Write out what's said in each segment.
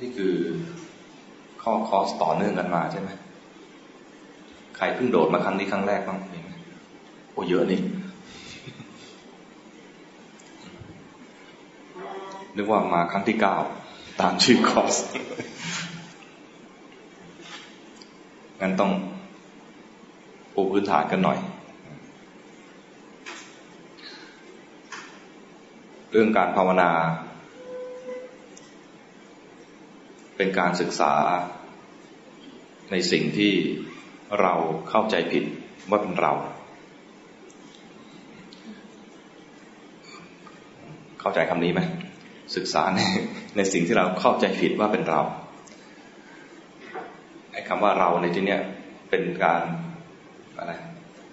นี่คือข้อคอสต่อเนื่องกันมาใช่ไหมใครเพิ่งโดดมาครั้งนี้ครั้งแรกบ้างโอ้เยอะนี่นึกว่ามาครั้งที่เก้าตามชื่อคอร์สงั้นต้องปูพื้นฐานกันหน่อย เรื่องการภาวนา เป็นการศึกษาในสิ่งที่เราเข้าใจผิดว่าเป็นเรา เข้าใจคำนี้ไหมศึกษาในในสิ่งที่เราเข้าใจผิดว่าเป็นเราไอ้คำว่าเราในที่เนี้ยเป็นการอะไร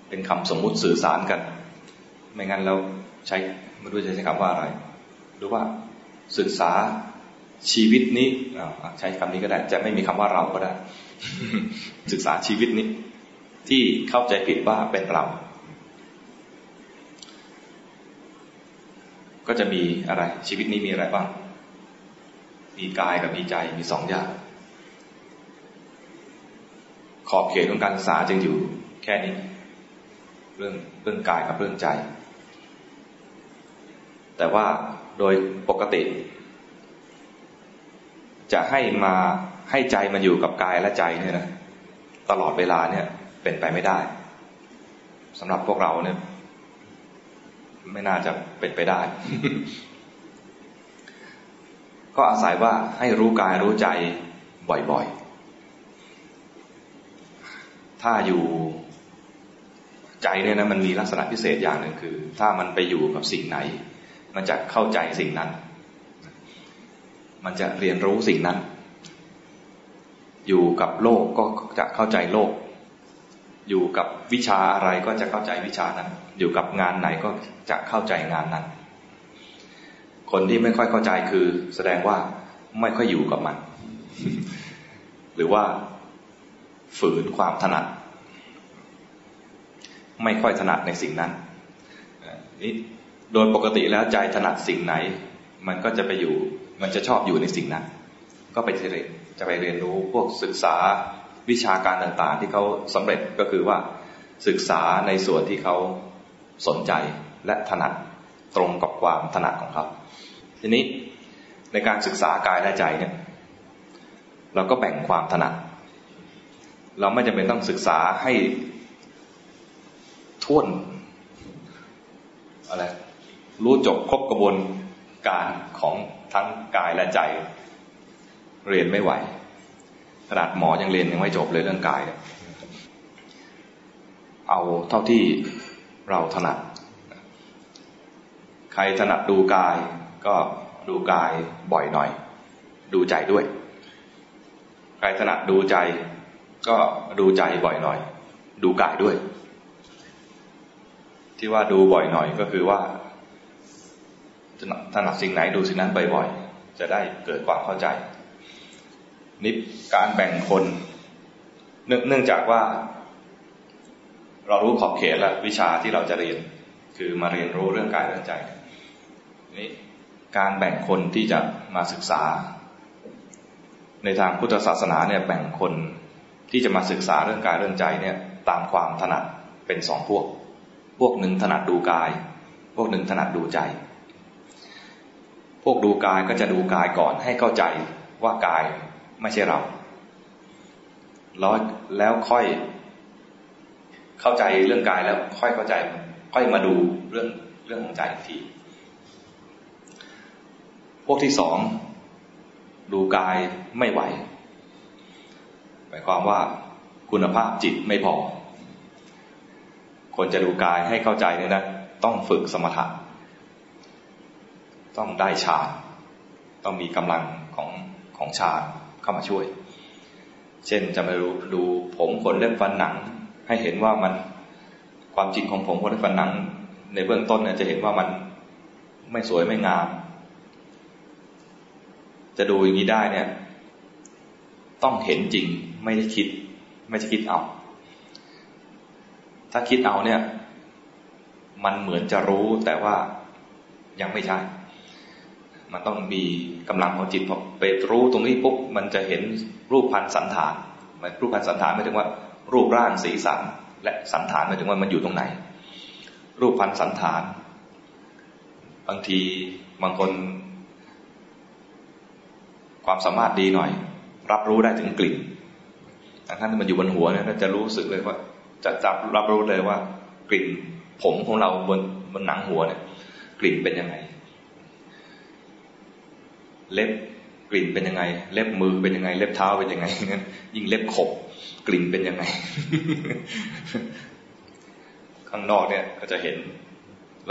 เป็นคำสมมุติสื่อสารกัน ไม่งั้นเราใช้ไม่รู้จะใช้คำว่าอะไรหรือว่าศึกษา ชีวิตนี้ใช้คำนี้ก็ได้ จะไม่มีคำว่าเราก็ได้ ศึกษาชีวิตนี้ ที่เข้าใจผิดว่าเป็นเรา ก็จะมีอะไร ชีวิตนี้มีอะไรบ้าง มีกายกับมีใจมีสองอย่าง ขอบเขตของการศึกษาจึงอยู่แค่นี้ เรื่องเรื่องกายกับเรื่องใจ แต่ว่าโดยปกติ จะให้มาให้ใจมันอยู่กับกายและใจเนี่ยนะตลอดเวลาเนี่ย เป็นไปไม่ได้สำหรับพวกเราเนี่ย ไม่น่าจะเป็นไปได้ ก็อาศัยว่าให้รู้กายรู้ใจบ่อยๆ ถ้าอยู่ใจเนี่ยนะมันมีลักษณะพิเศษอย่างหนึ่งคือ ถ้ามันไปอยู่กับสิ่งไหน มันจะเข้าใจสิ่งนั้น มันจะเรียนรู้สิ่งนั้น อยู่กับโลกก็จะเข้าใจโลก อยู่กับวิชาอะไรก็จะเข้าใจวิชานั้น อยู่กับงานไหนก็จะเข้าใจงานนั้น คนที่ไม่ค่อยเข้าใจคือ แสดงว่าไม่ค่อยอยู่กับมัน หรือว่าฝืนความถนัด ไม่ค่อยถนัดในสิ่งนั้นนี่โดยปกติแล้วใจถนัดสิ่งไหน มันก็จะไปอยู่ มันจะชอบอยู่ในสิ่งนั้น ก็ไปเรียนจะไปเรียนรู้พวกศึกษาวิชาการต่างๆ ที่เขาสำเร็จก็คือว่าศึกษาในส่วนที่เขาสนใจและถนัดตรงกับความถนัดของเขาทีนี้ในการศึกษากายและใจเนี่ยเราก็แบ่งความถนัด เราไม่จำเป็นต้องศึกษาให้ท่วนอะไรรู้จบครบกระบวนการของ ทั้งกายและใจ เรียนไม่ไหวขนาดหมอยังเรียนยังไม่จบเลยเรื่องกายเอาเท่าที่เราถนัด ใครถนัดดูกายก็ดูกายบ่อยหน่อย ดูใจด้วย ใครถนัดดูใจ ก็ดูใจบ่อยหน่อย ดูกายด้วย ที่ว่าดูบ่อยหน่อยก็คือว่า ถนัดสิ่งไหนดูสิ่งนั้นบ่อยๆ จะได้เกิดความเข้าใจ นิการแบ่งคน เนื่องจากว่า เรารู้ขอบเขตและวิชาที่เราจะเรียน คือมาเรียนรู้เรื่องกายเรื่องใจนี่การแบ่งคนที่จะมาศึกษา ในทางพุทธศาสนาเนี่ยแบ่งคนที่จะมาศึกษาเรื่องกายเรื่องใจเนี่ยตามความถนัดเป็นสองพวก พวกหนึ่งถนัดดูกาย พวกหนึ่งถนัดดูใจ พวกดูกายก็จะดูกายก่อนให้เข้าใจว่ากายไม่ใช่เรา แล้วแล้วค่อย เข้าใจเรื่องกายแล้วค่อยเข้าใจ ค่อยมาดูเรื่องเรื่องของใจทีพวกที่สองดูกายไม่ไหวหมายความว่าคุณภาพจิตไม่พอ คนจะดูกายให้เข้าใจเนี่ยนะ ต้องฝึกสมถะ ต้องได้ฌานต้องมีกำลังของของฌานเข้ามาช่วย เช่นจะมาดูดูผมขนเล็บฟันหนัง ให้เห็นว่ามันความจริงของผมขนเล็บฟันหนัง ในเบื้องต้นเนี่ยจะเห็นว่ามันไม่สวยไม่งาม จะดูอย่างนี้ได้เนี่ย ต้องเห็นจริงไม่ได้คิด ไม่ใช่คิดเอา ถ้าคิดเอาเนี่ย มันเหมือนจะรู้แต่ว่ายังไม่ใช่ มันต้องมีกำลังของจิตพอไปรู้ตรงนี้ปุ๊บมันจะเห็นรูปพันสันฐานมันรูปพันสันฐานหมายถึงว่า รูปร่างสีสันและสันฐานหมายถึงว่ามันอยู่ตรงไหน รูปพันสันฐาน บางทีบางคน ความสามารถดีหน่อย รับรู้ได้ถึงกลิ่นท่านมันอยู่บนหัวเนี่ยจะรู้สึกเลยว่า จะจับรับรู้เลยว่ากลิ่นผมของเราบนบนหนังหัวเนี่ย กลิ่นเป็นยังไง เล็บกลิ่นเป็นยังไง เล็บมือเป็นยังไง เล็บเท้าเป็นยังไง ยิ่งเล็บขบ กลิ่นเป็นยังไง ข้างนอกเนี่ยก็จะเห็น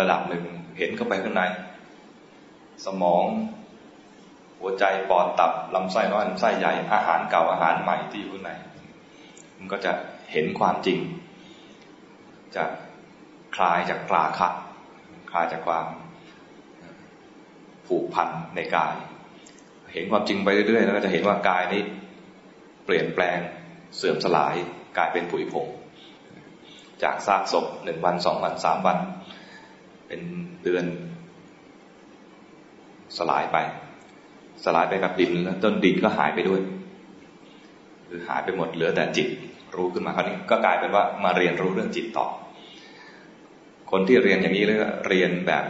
ระดับหนึ่ง เห็นเข้าไปข้างใน สมอง หัวใจ ปอด ตับ ลำไส้น้อยลำไส้ใหญ่ อาหารเก่า อาหารใหม่ที่อยู่ข้างใน มันก็จะเห็นความจริง จะคลายจากปลาคะคลายจากความผูกพันในกาย เห็นความจริงไปเรื่อยๆ แล้วก็จะเห็นว่ากายนี้เปลี่ยนแปลงเสื่อมสลายกลายเป็นผุยผงจากซากศพหนึ่งวันสองวันสามวัน เป็นเดือน สลายไป สลายไปกับดินแล้วต้นดินก็หายไปด้วย คือหายไปหมดเหลือแต่จิต รู้ขึ้นมาคราวนี้ก็กลายเป็นว่ามาเรียนรู้เรื่องจิตต่อ คนที่เรียนอย่างนี้เลยเรียนแบบ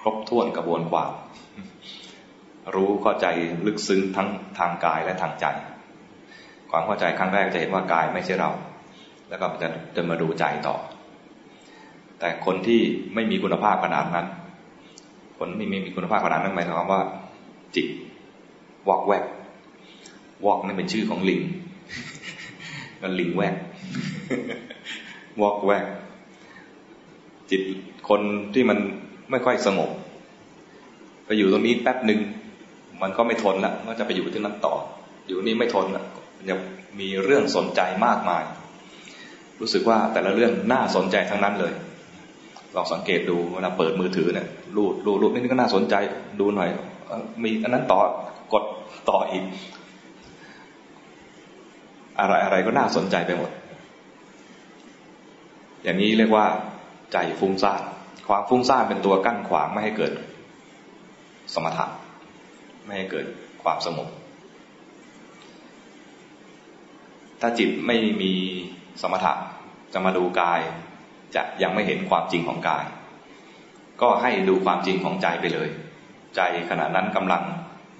ครบถ้วนกระบวนความ รู้เข้าใจลึกซึ้งทั้งทางกายและทางใจ ความเข้าใจครั้งแรกจะเห็นว่ากายไม่ใช่เรา แล้วก็จะจะมาดูใจต่อ แต่คนที่ไม่มีคุณภาพขนาดนั้น คนที่ไม่มีคุณภาพขนาดนั้นหมายความว่า จิตวอกแวกวอกนั่นเป็นชื่อของลิงก็ลิงแวกวอกแวกจิตคนที่มันไม่ค่อยสงบไปอยู่ตรงนี้แป๊บหนึ่ง มันก็ไม่ทนละก็จะไปอยู่ที่นั้นต่อ อยู่นี้ไม่ทนละจะมีเรื่องสนใจมากมาย รู้สึกว่าแต่ละเรื่องน่าสนใจทั้งนั้นเลยลองสังเกตดูเวลาเปิดมือถือเนี่ยรูดรูดรูดนี่ก็น่าสนใจดูหน่อย มีอันนั้นต่อกดต่ออีก อะไรอะไรก็น่าสนใจไปหมด อย่างนี้เรียกว่า ใจฟุ้งซ่านความฟุ้งซ่านเป็นตัวกั้นขวางไม่ให้เกิด สมถะ ไม่ให้เกิดความสงบ ถ้าจิตไม่มีสมถะจะมาดูกายจะยังไม่เห็นความจริงของกาย ก็ให้ดูความจริงของใจไปเลย ใจขณะนั้นกำลัง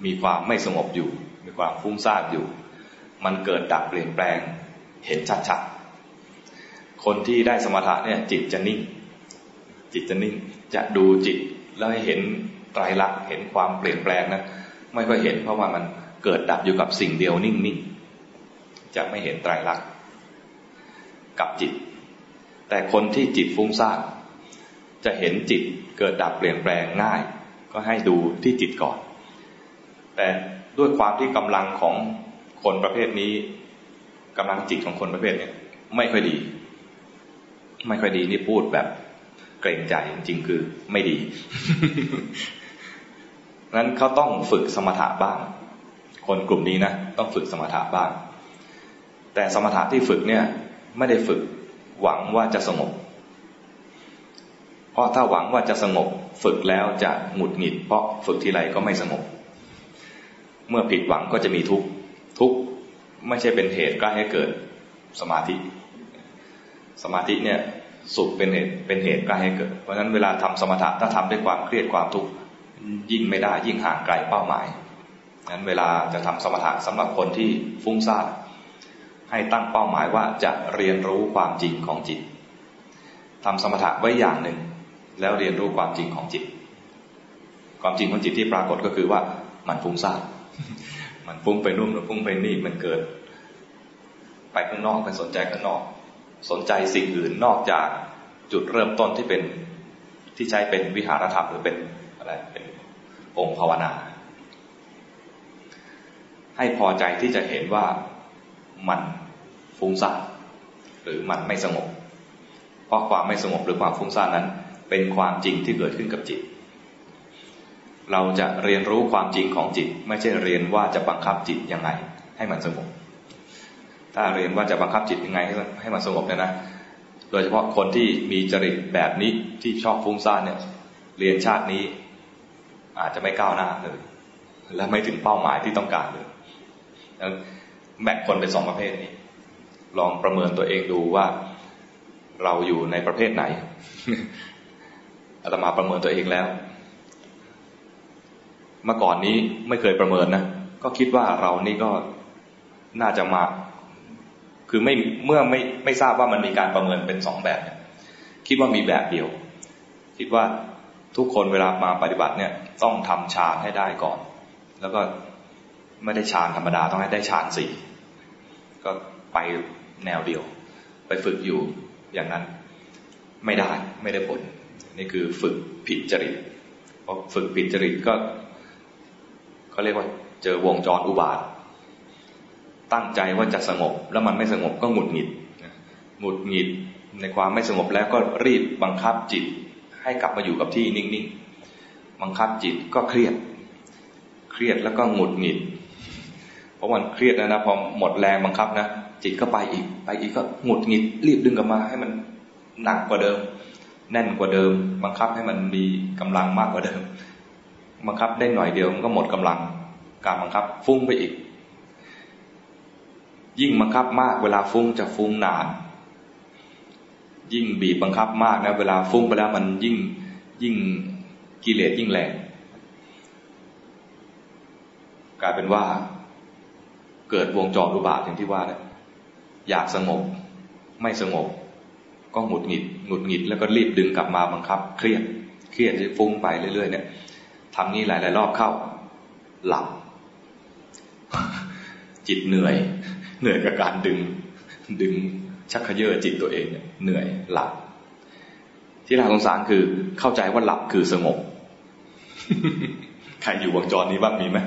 มีความไม่สงบอยู่ มีความฟุ้งซ่านอยู่ มันเกิดดับเปลี่ยนแปลงเห็นชัดๆ คนที่ได้สมถะเนี่ยจิตจะนิ่ง จิตจะนิ่ง จะดูจิตแล้วให้เห็นไตรลักษณ์เห็นความเปลี่ยนแปลงนะ ไม่ค่อยเห็นเพราะว่ามันเกิดดับอยู่กับสิ่งเดียวนิ่งๆ จะไม่เห็นไตรลักษณ์กับจิต แต่คนที่จิตฟุ้งซ่านจะเห็นจิตเกิดดับเปลี่ยนแปลงง่าย ก็ให้ดูที่จิตก่อน แต่ด้วยความที่กำลังของคนประเภทนี้กำลังจิตของคนประเภทนี้ไม่ค่อยดี ไม่ค่อยดีนี่พูดแบบเกรงใจจริงๆคือไม่ดี นั้นเขาต้องฝึกสมถะบ้าง คนกลุ่มนี้นะต้องฝึกสมถะบ้าง แต่สมถะที่ฝึกเนี่ยไม่ได้ฝึกหวังว่าจะสงบ เพราะถ้าหวังว่าจะสงบ ฝึกแล้วจะหงุดหงิด เพราะฝึกทีไรก็ไม่สงบ เมื่อผิดหวังก็จะมีทุกข์ทุกไม่ใช่เป็นเหตุใกล้ให้เกิดสมาธิ สมาธิเนี่ยสุขเป็นเหตุเป็นเหตุใกล้ให้เกิด เพราะฉะนั้นเวลาทำสมถะถ้าทำด้วยความเครียดความทุกข์ ยิ่งไม่ได้ยิ่งห่างไกลเป้าหมายนั้นเวลาจะทำสมถะสำหรับคนที่ฟุ้งซ่านให้ตั้งเป้าหมายว่าจะเรียนรู้ความจริงของจิตทำสมถะไว้อย่างหนึ่ง แล้วเรียนรู้ความจริงของจิต ความจริงของจิตที่ปรากฏก็คือว่ามันฟุ้งซ่านมันฟุ้งไปนู่นมันฟุ้งไปนี่มันเกิด ไปข้างนอกไปสนใจข้างนอก สนใจสิ่งอื่นนอกจากจุดเริ่มต้นที่เป็นที่ใช้เป็นวิหารธรรมหรือเป็นอะไรเป็น องค์ภาวนา ให้พอใจที่จะเห็นว่ามันฟุ้งซ่านหรือมันไม่สงบ เพราะความไม่สงบหรือความฟุ้งซ่านนั้น เป็นความจริงที่เกิดขึ้นกับจิต เราจะเรียนรู้ความจริงของจิต ไม่ใช่เรียนว่าจะบังคับจิตยังไง ให้มันสงบ ถ้าเรียนว่าจะบังคับจิตยังไงให้ให้มันสงบเนี่ยนะ โดยเฉพาะคนที่มีจริตแบบนี้ที่ชอบฟุ้งซ่านเนี่ย เรียนชาตินี้ อาจจะไม่ก้าวหน้าเลย และไม่ถึงเป้าหมายที่ต้องการเลยแบ่งคนเป็นสองประเภทนี้ ลองประเมินตัวเองดูว่าเราอยู่ในประเภทไหนอาตมาประเมินตัวเองแล้ว เมื่อก่อนนี้ไม่เคยประเมินนะก็คิดว่าเรานี่ก็น่าจะมา คือไม่เมื่อไม่ไม่ทราบว่ามันมีการประเมินเป็นสองแบบเนี่ยคิดว่ามีแบบเดียว คิดว่า ทุกคนเวลามาปฏิบัติเนี่ยต้องทำฌานให้ได้ก่อน แล้วก็ไม่ได้ฌานธรรมดาต้องให้ได้ฌานสี่ก็ไปแนวเดียว ไปฝึกอยู่อย่างนั้นไม่ได้ไม่ได้ผล นี่คือฝึกผิดจริตพอฝึกผิดจริตก็เขาเรียกว่าเจอวงจรอุบาท ตั้งใจว่าจะสงบ แล้วมันไม่สงบก็หงุดหงิดหงุดหงิดในความไม่สงบแล้วก็รีบบังคับจิต ให้กลับมาอยู่กับที่นิ่งๆบังคับจิตก็เครียด เครียดแล้วก็หงุดหงิด เพราะมันเครียดนะนะพอหมดแรงบังคับนะจิตก็ไปอีก ไปอีกก็หงุดหงิด รีบดึงกลับมา ให้มันหนักกว่าเดิม แน่นกว่าเดิม บังคับให้มันมีกำลังมากกว่าเดิม บังคับได้หน่อยเดียวมันก็หมดกำลัง การบังคับฟุ้งไปอีก ยิ่งบังคับมากเวลาฟุ้งจะฟุ้งนาน ยิ่งบีบบังคับมากนะเวลาฟุ้งไปแล้วมันยิ่งยิ่งกิเลสยิ่งแรงกลายเป็นว่า เกิดวงจรอุบาทอย่างที่ว่าเนี่ยอยากสงบ ไม่สงบ ก็หงุดหงิดหงุดหงิดแล้วก็รีบดึงกลับมาบังคับ เครียดเครียดจะฟุ้งไปเรื่อยๆเนี่ยทำนี้หลายๆรอบเข้า หลับ จิตเหนื่อย เหนื่อยกับการดึงดึง ชักขยเยอจิตตัวเองเนี่ยเหนื่อยหลับ ที่น่าสงสารคือเข้าใจว่าหลับคือสงบ ใครอยู่วงจรนี้บ้างมีไหม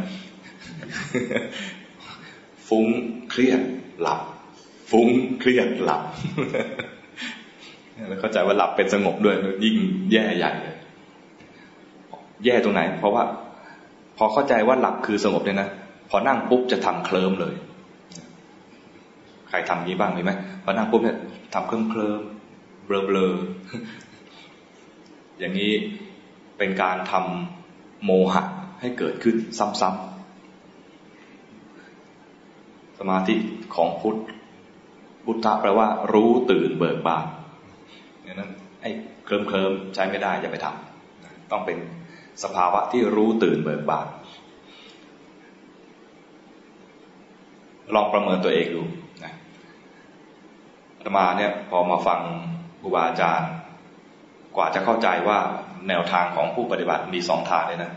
ฟุ้งเครียดหลับ ฟุ้งเครียดหลับแล้วเข้าใจว่าหลับเป็นสงบด้วยยิ่งแย่ใหญ่เลยแย่ตรงไหน เพราะว่า พอเข้าใจว่าหลับคือสงบเนี่ยนะพอนั่งปุ๊บจะทำเคลิ้มเลย รทำนี้บ้างมีไหมพอนั่งปุ๊บเนี่ยทำเคลิ้มเคลิ้มเบลอเบลออย่างนี้เป็นการทำโมหะให้เกิดขึ้นซ้ำๆสมาธิของพุทธพุทธะแปลว่า รู้ตื่นเบิกบานนั้นไอ้เคลิมเคลิมใช้ไม่ได้อย่าไปทำต้องเป็นสภาวะที่รู้ตื่นเบิกบานลองประเมินตัวเองดู นะธรรมาเนี่ยพอมาฟังครูบาอาจารย์ กว่าจะเข้าใจว่าแนวทางของผู้ปฏิบัติมีสองทางเลยนะ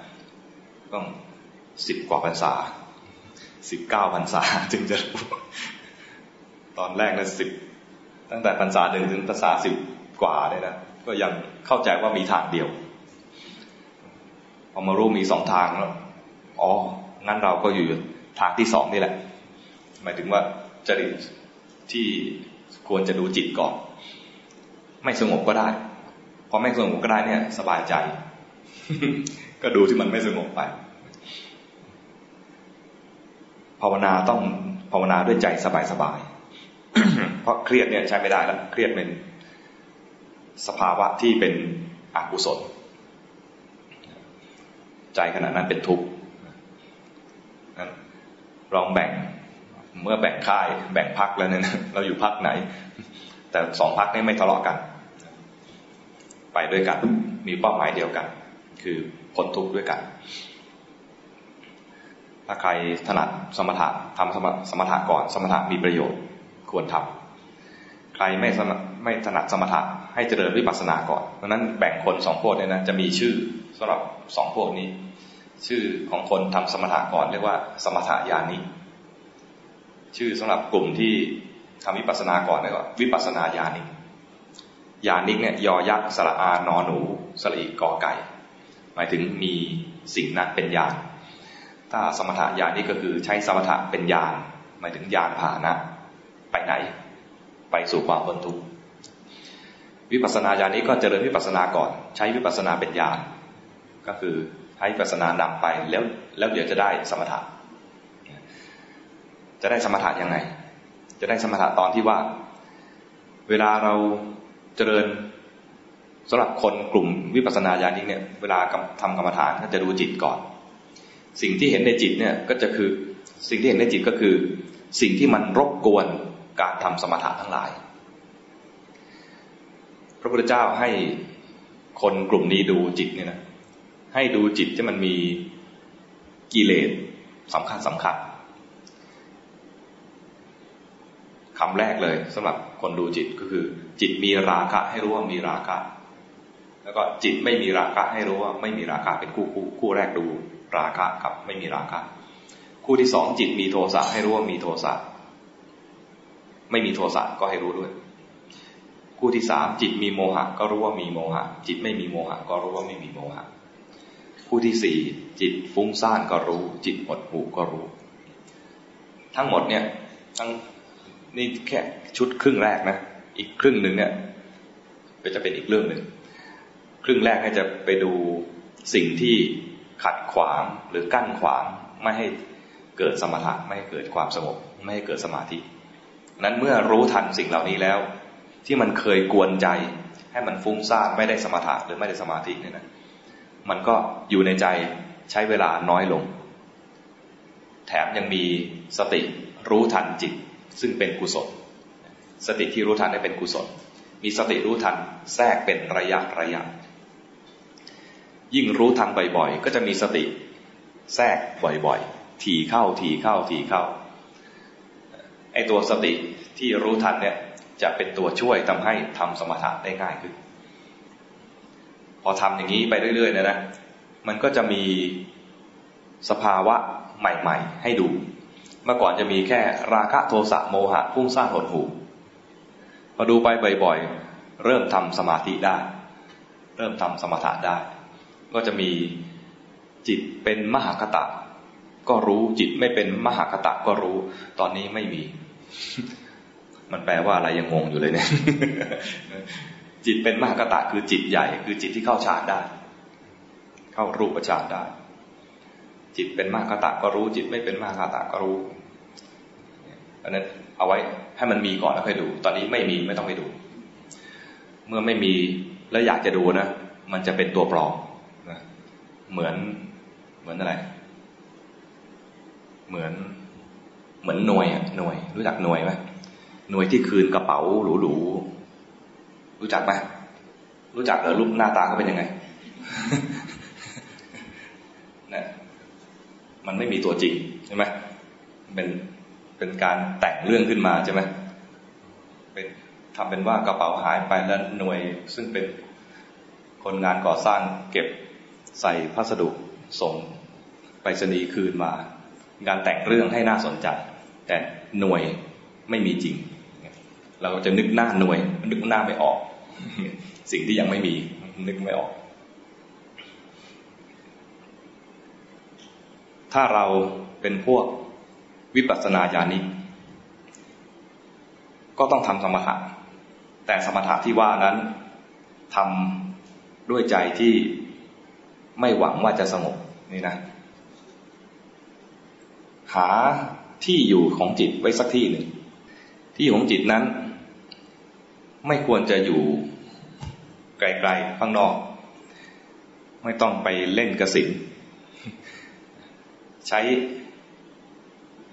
ต้องสิบกว่าพรรษาสิบเก้าพรรษาจึงจะรู้ตอนแรกนะสิบตั้งแต่พรรษาหนึ่งถึงพรรษาสิบกว่าเนี่ยนะก็ยังเข้าใจว่ามีทางเดียวพอมารู้มีสองทางแล้วอ๋องั้นเราก็อยู่ทางที่สองนี่แหละ หมายถึงว่าจริตที่ ควรจะดูจิตก่อน ไม่สงบก็ได้ พอไม่สงบก็ได้เนี่ย สบายใจ ก็ดูที่มันไม่สงบไป ภาวนาต้องภาวนาด้วยใจสบายๆ เพราะเครียดเนี่ยใช้ไม่ได้แล้ว เครียดเป็นสภาวะที่เป็นอกุศล ใจขณะนั้นเป็นทุกข์ลองแบ่ง เมื่อแบ่งค่ายแบ่งพักแล้วเนี่ยเราอยู่พักไหน แต่สองพักนี้ไม่ทะเลาะกัน ไปด้วยกัน มีเป้าหมายเดียวกัน คือพ้นทุกข์ด้วยกัน ถ้าใครถนัดสมถะทำสมถะก่อน สมถะมีประโยชน์ควรทำใครไม่ไม่ถนัดสมถะให้เจริญวิปัสสนาก่อนเพราะนั้นแบ่งคนสองพวกเนี่ยนะจะมีชื่อสำหรับสองพวกนี้ ชื่อของคนทำสมถะก่อนเรียกว่า สมถะญาณิ ชื่อสำหรับกลุ่มที่ทำวิปัสสนาก่อนเรียกว่าวิปัสสนาญาณิกญาณิกเนี่ยยอยักษ์สระอานอหนูสระอีกอไก่ หมายถึงมีสิ่งนั้นเป็นญาณถ้าสมถะญาณนี่ก็คือใช้สมถะเป็นญาณหมายถึงญาณผ่านะ ไปไหน ไปสู่ความพ้นทุกข์วิปัสสนาญาณนี้ก็เจริญวิปัสสนาก่อน ใช้วิปัสสนาเป็นญาณก็คือให้วิปัสสนานำไปแล้วแล้วเดี๋ยวจะได้สมถะ จะได้สมถะยังไง จะได้สมถะตอนที่ว่า เวลาเราเจริญสำหรับคนกลุ่มวิปัสสนาญาณิเนี่ย เวลาทำกรรมฐานก็จะดูจิตก่อน สิ่งที่เห็นในจิตเนี่ยก็จะคือสิ่งที่เห็นในจิตก็คือ สิ่งที่มันรบกวนการทำสมถะทั้งหลาย พระพุทธเจ้าให้คนกลุ่มนี้ดูจิตเนี่ยนะให้ดูจิตที่มันมีกิเลสสำคัญสำคัญคำแรกเลยสำหรับคนดูจิตก็คือ จิตมีราคะให้รู้ว่ามีราคะ แล้วก็จิตไม่มีราคะให้รู้ว่าไม่มีราคะเป็นคู่คู่คู่แรกดูราคะกับไม่มีราคะ คู่ที่สองจิตมีโทสะให้รู้ว่ามีโทสะไม่มีโทสะก็ให้รู้ด้วยคู่ที่สามจิตมีโมหะก็รู้ว่ามีโมหะ จิตไม่มีโมหะก็รู้ว่าไม่มีโมหะ คู่ที่สี่จิตฟุ้งซ่านก็รู้ จิตหดหูก็รู้ ทั้งหมดเนี่ยทั้ง นี่แค่ชุดครึ่งแรกนะ อีกครึ่งหนึ่งเนี่ย ก็จะเป็นอีกเรื่องหนึ่ง ครึ่งแรกให้จะไปดูสิ่งที่ขัดขวางหรือกั้นขวางไม่ให้เกิดสมถะไม่ให้เกิดความสงบไม่ให้เกิดสมาธิ นั้นเมื่อรู้ทันสิ่งเหล่านี้แล้ว ที่มันเคยกวนใจ ให้มันฟุ้งซ่านไม่ได้สมถะหรือไม่ได้สมาธิเนี่ยนะมันก็อยู่ในใจใช้เวลาน้อยลง แถมยังมีสติรู้ทันจิต ซึ่งเป็นกุศล สติที่รู้ทันได้เป็นกุศล มีสติรู้ทันแทรกเป็นระยะระยะ ยิ่งรู้ทันบ่อยๆ ก็จะมีสติแทรกบ่อยๆ ถี่เข้าถี่เข้าถี่เข้า ไอตัวสติที่รู้ทันเนี่ยจะเป็นตัวช่วยทำให้ทำสมถะได้ง่ายขึ้น พอทำอย่างนี้ไปเรื่อยๆนะนะ มันก็จะมีสภาวะใหม่ ๆ ให้ดู มื่อก่อนจะมีแค่ราคะโทสะโมหะพุ่งสร้างหดหูพอดูไปบ่อยๆ เริ่มทำสมาธิได้ เริ่มทำสมถะได้ ก็จะมีจิตเป็นมหากตะ ก็รู้จิตไม่เป็นมหากตะก็รู้ ตอนนี้ไม่มี มันแปลว่าอะไรยังงงอยู่เลยเนี่ยจิตเป็นมหากตะคือจิตใหญ่ คือจิตที่เข้าฌานได้ เข้ารูปฌานได้ จิตเป็นมากตะก็รู้ จิตไม่เป็นมากตะก็รู้ันนั้นเอาไว้ให้มันมีก่อนแล้วค่อยดู ตอนนี้ไม่มีไม่ต้องไปดู เมื่อไม่มีแล้วอยากจะดูนะ มันจะเป็นตัวปลอมเหมือนเหมือนอะไร เหมือนเหมือนหน่วยอะหน่วย รู้จักหน่วยไหมหน่วยที่คืนกระเป๋าหรูๆรู้จักไหมรู้จักเหรอรูปหน้าตาเขาเป็นยังไงมันไม่มีตัวจริงใช่ไหมเป็น เป็นการแต่งเรื่องขึ้นมาใช่ไหมเป็นทำเป็นว่ากระเป๋าหายไปแล้วหน่วย ซึ่งเป็นคนงานก่อสร้างเก็บใส่พัสดุส่งไปรษณีย์คืนมา การแต่งเรื่องให้น่าสนใจ แต่หน่วยไม่มีจริง เราจะนึกหน้าหน่วย นึกหน้าไม่ออก สิ่งที่ยังไม่มี นึกไม่ออก ถ้าเราเป็นพวก วิปัสสนาญาณิกก็ต้องทำสมถะ แต่สมถะที่ว่านั้นทำด้วยใจที่ไม่หวังว่าจะสงบนี่นะ หาที่อยู่ของจิตไว้สักที่หนึ่ง ที่ของจิตนั้น ไม่ควรจะอยู่ไกลๆข้างนอก ไม่ต้องไปเล่นกระสินใช้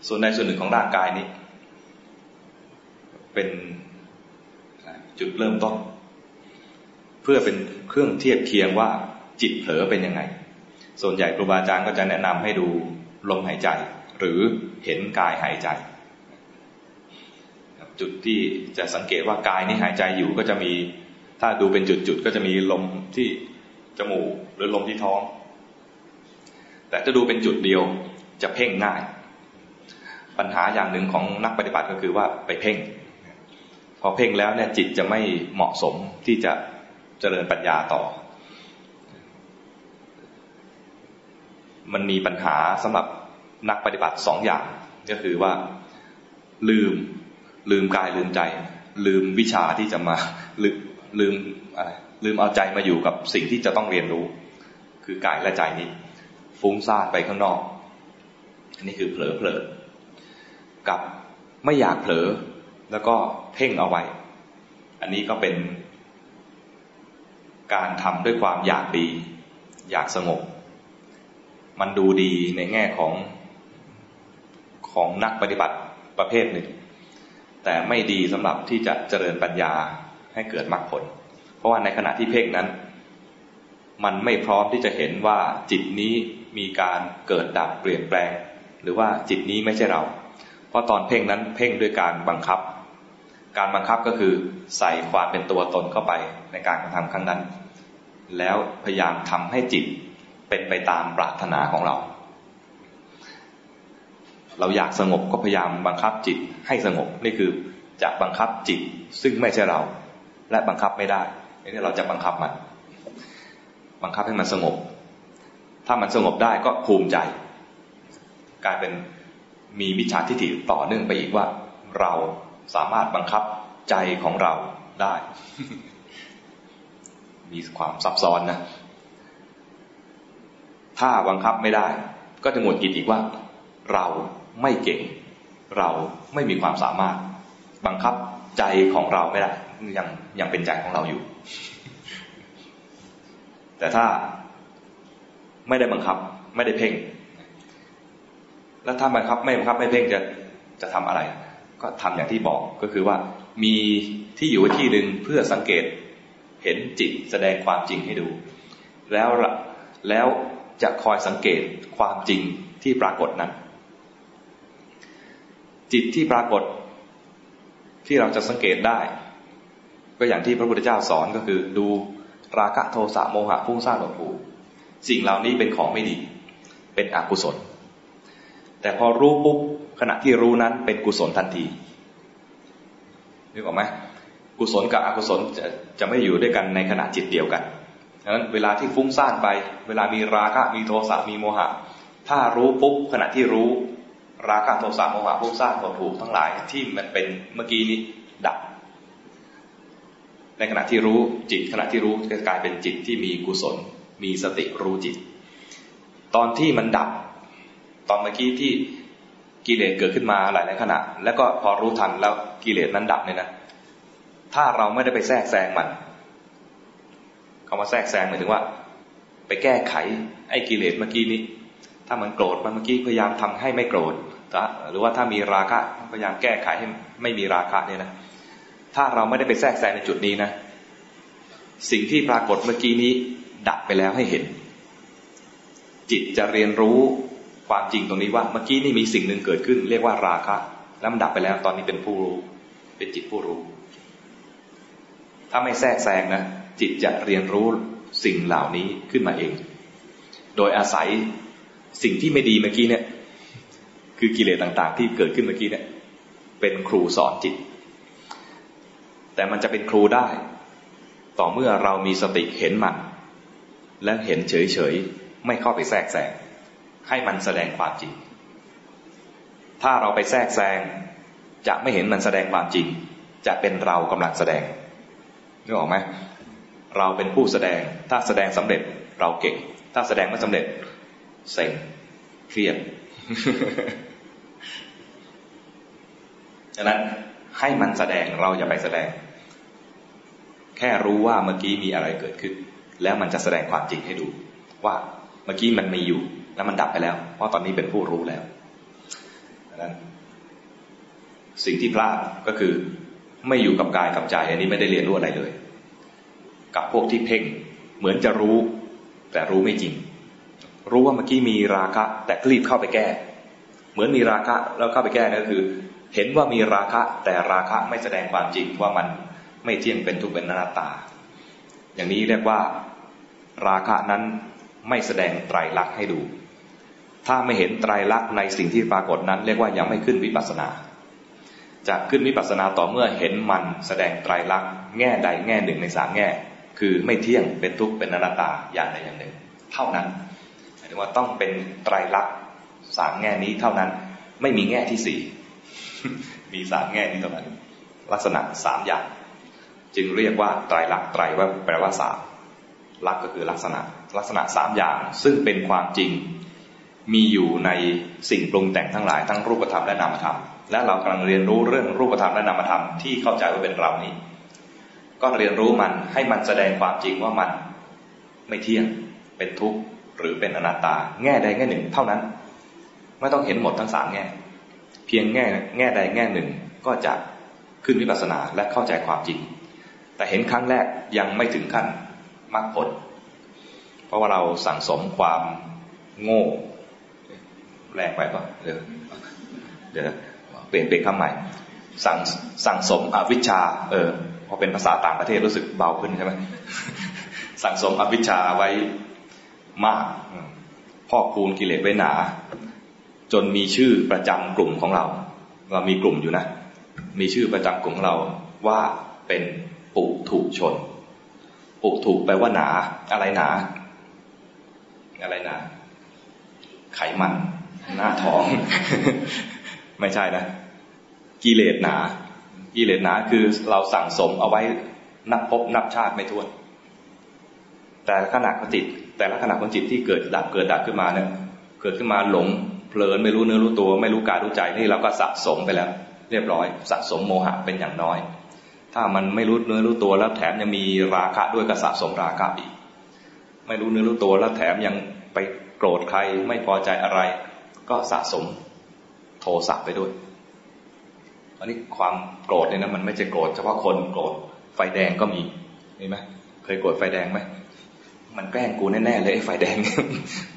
ส่วนใดส่วนหนึ่งของร่างกายนี้ เป็นจุดเริ่มต้น เพื่อเป็นเครื่องเทียบเคียงว่าจิตเผลอเป็นยังไง ส่วนใหญ่ครูบาอาจารย์ก็จะแนะนำให้ดูลมหายใจ หรือเห็นกายหายใจ จุดที่จะสังเกตว่ากายนี้หายใจอยู่ก็จะมี ถ้าดูเป็นจุดๆก็จะมีลมที่จมูกหรือลมที่ท้อง แต่จะดูเป็นจุดเดียวจะเพ่งง่าย ปัญหาอย่างหนึ่งของนักปฏิบัติก็คือว่าไปเพ่ง พอเพ่งแล้วเนี่ยจิตจะไม่เหมาะสมที่จะเจริญปัญญาต่อ มันมีปัญหาสำหรับนักปฏิบัติสองอย่าง ก็คือว่าลืมลืมกายลืมใจ ลืมวิชาที่จะมาลืมลืมอะไรลืมเอาใจมาอยู่กับสิ่งที่จะต้องเรียนรู้ คือกายและใจนี้ ฟุ้งซ่านไปข้างนอก อันนี้คือเผลอเผลอ กับไม่อยากเผลอ แล้วก็เพ่งเอาไว้ อันนี้ก็เป็น การทำด้วยความอยากดี อยากสงบ มันดูดีในแง่ของของนักปฏิบัติประเภทหนึ่ง แต่ไม่ดีสำหรับที่จะเจริญปัญญาให้เกิดมรรคผล เพราะว่าในขณะที่เพ่งนั้น มันไม่พร้อมที่จะเห็นว่าจิตนี้มีการเกิดดับเปลี่ยนแปลง หรือว่าจิตนี้ไม่ใช่เรา ราะตอนเพ่งนั้นเพ่งด้วยการบังคับ การบังคับก็คือใส่ความเป็นตัวตนเข้าไปในการกระทำครั้งนั้น แล้วพยายามทำให้จิตเป็นไปตามปรารถนาของเรา เราอยากสงบก็พยายามบังคับจิตให้สงบนี่คือจะบังคับจิตซึ่งไม่ใช่เรา และบังคับไม่ได้นี่เราจะบังคับมัน บังคับให้มันสงบ ถ้ามันสงบได้ก็ภูมิใจ กลายเป็น มีมิจฉาทิฏฐิต่อเนื่องไปอีกว่า เราสามารถบังคับใจของเราได้ มีความซับซ้อนนะ ถ้าบังคับไม่ได้ ก็จะหงุดหงิดอีกว่า เราไม่เก่ง เราไม่มีความสามารถ บังคับใจของเราไม่ได้ ยังยังเป็นใจของเราอยู่ แต่ถ้าไม่ได้บังคับไม่ได้เพ่ง แล้วถ้าบังคับไม่บังคับไม่เพ่งจะจะทำอะไร ก็ทำอย่างที่บอกก็คือว่ามีที่อยู่ที่หนึ่งเพื่อสังเกตเห็นจิตแสดงความจริงให้ดู แล้วแล้วจะคอยสังเกตความจริงที่ปรากฏนั้น จิตที่ปรากฏที่เราจะสังเกตได้ ก็อย่างที่พระพุทธเจ้าสอนก็คือ ดูราคะโทสะโมหะพุ่งสร้างหลวงผูสิ่งเหล่านี้เป็นของไม่ดี เป็นอกุศล แต่พอรู้ปุ๊บขณะที่รู้นั้นเป็นกุศลทันทีนึกออกไหมกุศลกับอกุศลจะจะไม่อยู่ด้วยกันในขณะจิตเดียวกันดังนั้นเวลาที่ฟุ้งซ่านไป เวลามีราคะมีโทสะมีโมหะ ถ้ารู้ปุ๊บขณะที่รู้ ราคะโทสะโมหะฟุ้งซ่านหดถูกทั้งหลายที่มันเป็นเมื่อกี้นี้ดับ ในขณะที่รู้จิตขณะที่รู้จะกลายเป็นจิตที่มีกุศล มีสติรู้จิต ตอนที่มันดับ ตอนเมื่อกี้ที่กิเลสเกิดขึ้นมาหลายในขณะ แล้วก็พอรู้ทันแล้วกิเลสนั้นดับเนี่ยนะ ถ้าเราไม่ได้ไปแทรกแซงมันคาว่าแทรกแซงหมายถึงว่า ไปแก้ไขไอ้กิเลสเมื่อกี้นี้ ถ้ามันโกรธมันเมื่อกี้พยายามทำให้ไม่โกรธหรือว่าถ้ามีราคะพยายามแก้ไขให้ไม่มีราคะเนี่ยนะ ถ้าเราไม่ได้ไปแทรกแซงในจุดนี้นะ สิ่งที่ปรากฏเมื่อกี้นี้ ดับไปแล้วให้เห็น จิตจะเรียนรู้ ความจริงตรงนี้ว่าเมื่อกี้นี่มีสิ่งหนึ่งเกิดขึ้น เรียกว่าราคะแล้วมันดับไปแล้ว ตอนนี้เป็นผู้รู้เป็นจิตผู้รู้ ถ้าไม่แทรกแซงนะจิตจะเรียนรู้สิ่งเหล่านี้ขึ้นมาเอง โดยอาศัยสิ่งที่ไม่ดีเมื่อกี้เนี่ย คือกิเลสต่างๆ ที่เกิดขึ้นเมื่อกี้เนี่ย เป็นครูสอนจิต แต่มันจะเป็นครูได้ ต่อเมื่อเรามีสติเห็นมันและเห็นเฉยๆ ไม่เข้าไปแทรกแซง ให้มันแสดงความจริง ถ้าเราไปแทรกแซงจะไม่เห็นมันแสดงความจริง จะเป็นเรากำลังแสดงนึกออกไหมเราเป็นผู้แสดง ถ้าแสดงสำเร็จเราเก่ง ถ้าแสดงไม่สำเร็จเซ็งเครียดฉะนั้นให้มันแสดงเราอย่าไปแสดง แค่รู้ว่าเมื่อกี้มีอะไรเกิดขึ้น แล้วมันจะแสดงความจริงให้ดู ว่าเมื่อกี้มันมีอยู่ แล้วมันดับไปแล้ว เพราะตอนนี้เป็นผู้รู้แล้วนั้นสิ่งที่พลาดก็คือไม่อยู่กับกายกับใจ อันนี้ไม่ได้เรียนรู้อะไรเลย กับพวกที่เพ่งเหมือนจะรู้ แต่รู้ไม่จริง รู้ว่าเมื่อกี้มีราคะ แต่รีบเข้าไปแก้ เหมือนมีราคะแล้วเข้าไปแก้นั่นคือ เห็นว่ามีราคะ แต่ราคะไม่แสดงความจริงว่ามันไม่เที่ยงเป็นทุกข์เป็นนาตา อย่างนี้เรียกว่าราคะนั้นไม่แสดงไตรลักษณ์ให้ดู ถ้าไม่เห็นไตรลักษณ์ในสิ่งที่ปรากฏนั้น เรียกว่ายังไม่ขึ้นวิปัสสนา จะขึ้นวิปัสสนาต่อเมื่อเห็นมันแสดงไตรลักษณ์แง่ใดแง่หนึ่งในสามแง่ คือไม่เที่ยงเป็นทุกข์เป็นอนัตตาอย่างใดอย่างหนึ่ง เท่านั้นหมายถึงว่าต้องเป็นไตรลักษณ์สามแง่นี้เท่านั้น ไม่มีแง่ที่สี่มีสามแง่นี้เท่านั้นลักษณะสามอย่าง จึงเรียกว่าไตรลักษณ์ไตรว่าแปลว่าสามลักก็คือลักษณะลักษณะสามอย่าง ซึ่งเป็นความจริง มีอยู่ในสิ่งปรุงแต่งทั้งหลายทั้งรูปธรรมและนามธรรม และเรากำลังเรียนรู้เรื่องรูปธรรมและนามธรรมที่เข้าใจว่าเป็นเรานี้ ก็เรียนรู้มันให้มันแสดงความจริงว่ามันไม่เที่ยงเป็นทุกข์หรือเป็นอนัตตา แง่ใดแง่หนึ่ง เท่านั้น ไม่ต้องเห็นหมดทั้งสามแง่ เพียงแง่แง่ใดแง่หนึ่งก็จะขึ้นวิปัสสนาและเข้าใจความจริง แต่เห็นครั้งแรกยังไม่ถึงขั้นมรรคผล เพราะว่าเราสั่งสมความโง่ แรงไปปะเดี๋ยวเดี๋ยวเปลี่ยนเป็นคำใหม่ สั่งสั่งสมอวิชชา เออพอเป็นภาษาต่างประเทศรู้สึกเบาขึ้นใช่ไหมสั่งสมอวิชชาไว้มากพ่อคูณกิเลสไว้หนา จนมีชื่อประจำกลุ่มของเรา เรามีกลุ่มอยู่นะ มีชื่อประจำกลุ่มของเราว่าเป็นปุถุชน ปุถุแปลว่าหนา อะไรหนา อะไรหนา ไขมัน หน้าท้อง ไม่ใช่นะ กิเลสหนา กิเลสหนาคือเราสั่งสมเอาไว้นับพบนับชาติไม่ถ้วน แต่ขณะของจิต แต่ละขณะของจิตที่เกิดดับเกิดดับขึ้นมาเนี่ยเกิดขึ้นมาหลงเพลินไม่รู้เนื้อรู้ตัว ไม่รู้กายรู้ใจนี่เราก็สะสมไปแล้ว เรียบร้อย สะสมโมหะเป็นอย่างน้อย ถ้ามันไม่รู้เนื้อรู้ตัวแล้วแถมยังมีราคะด้วยก็สะสมราคะอีก ไม่รู้เนื้อรู้ตัวแล้วแถมยังไปโกรธใครไม่พอใจอะไร ก็สะสมโทสะไปด้วยอันนี้ความโกรธเนี่ยนะมันไม่ใช่โกรธเฉพาะคนโกรธไฟแดงก็มีเห็นไหมเคยโกรธไฟแดงไหมมันแกล้งกูแน่ๆเลยไอ้ไฟแดง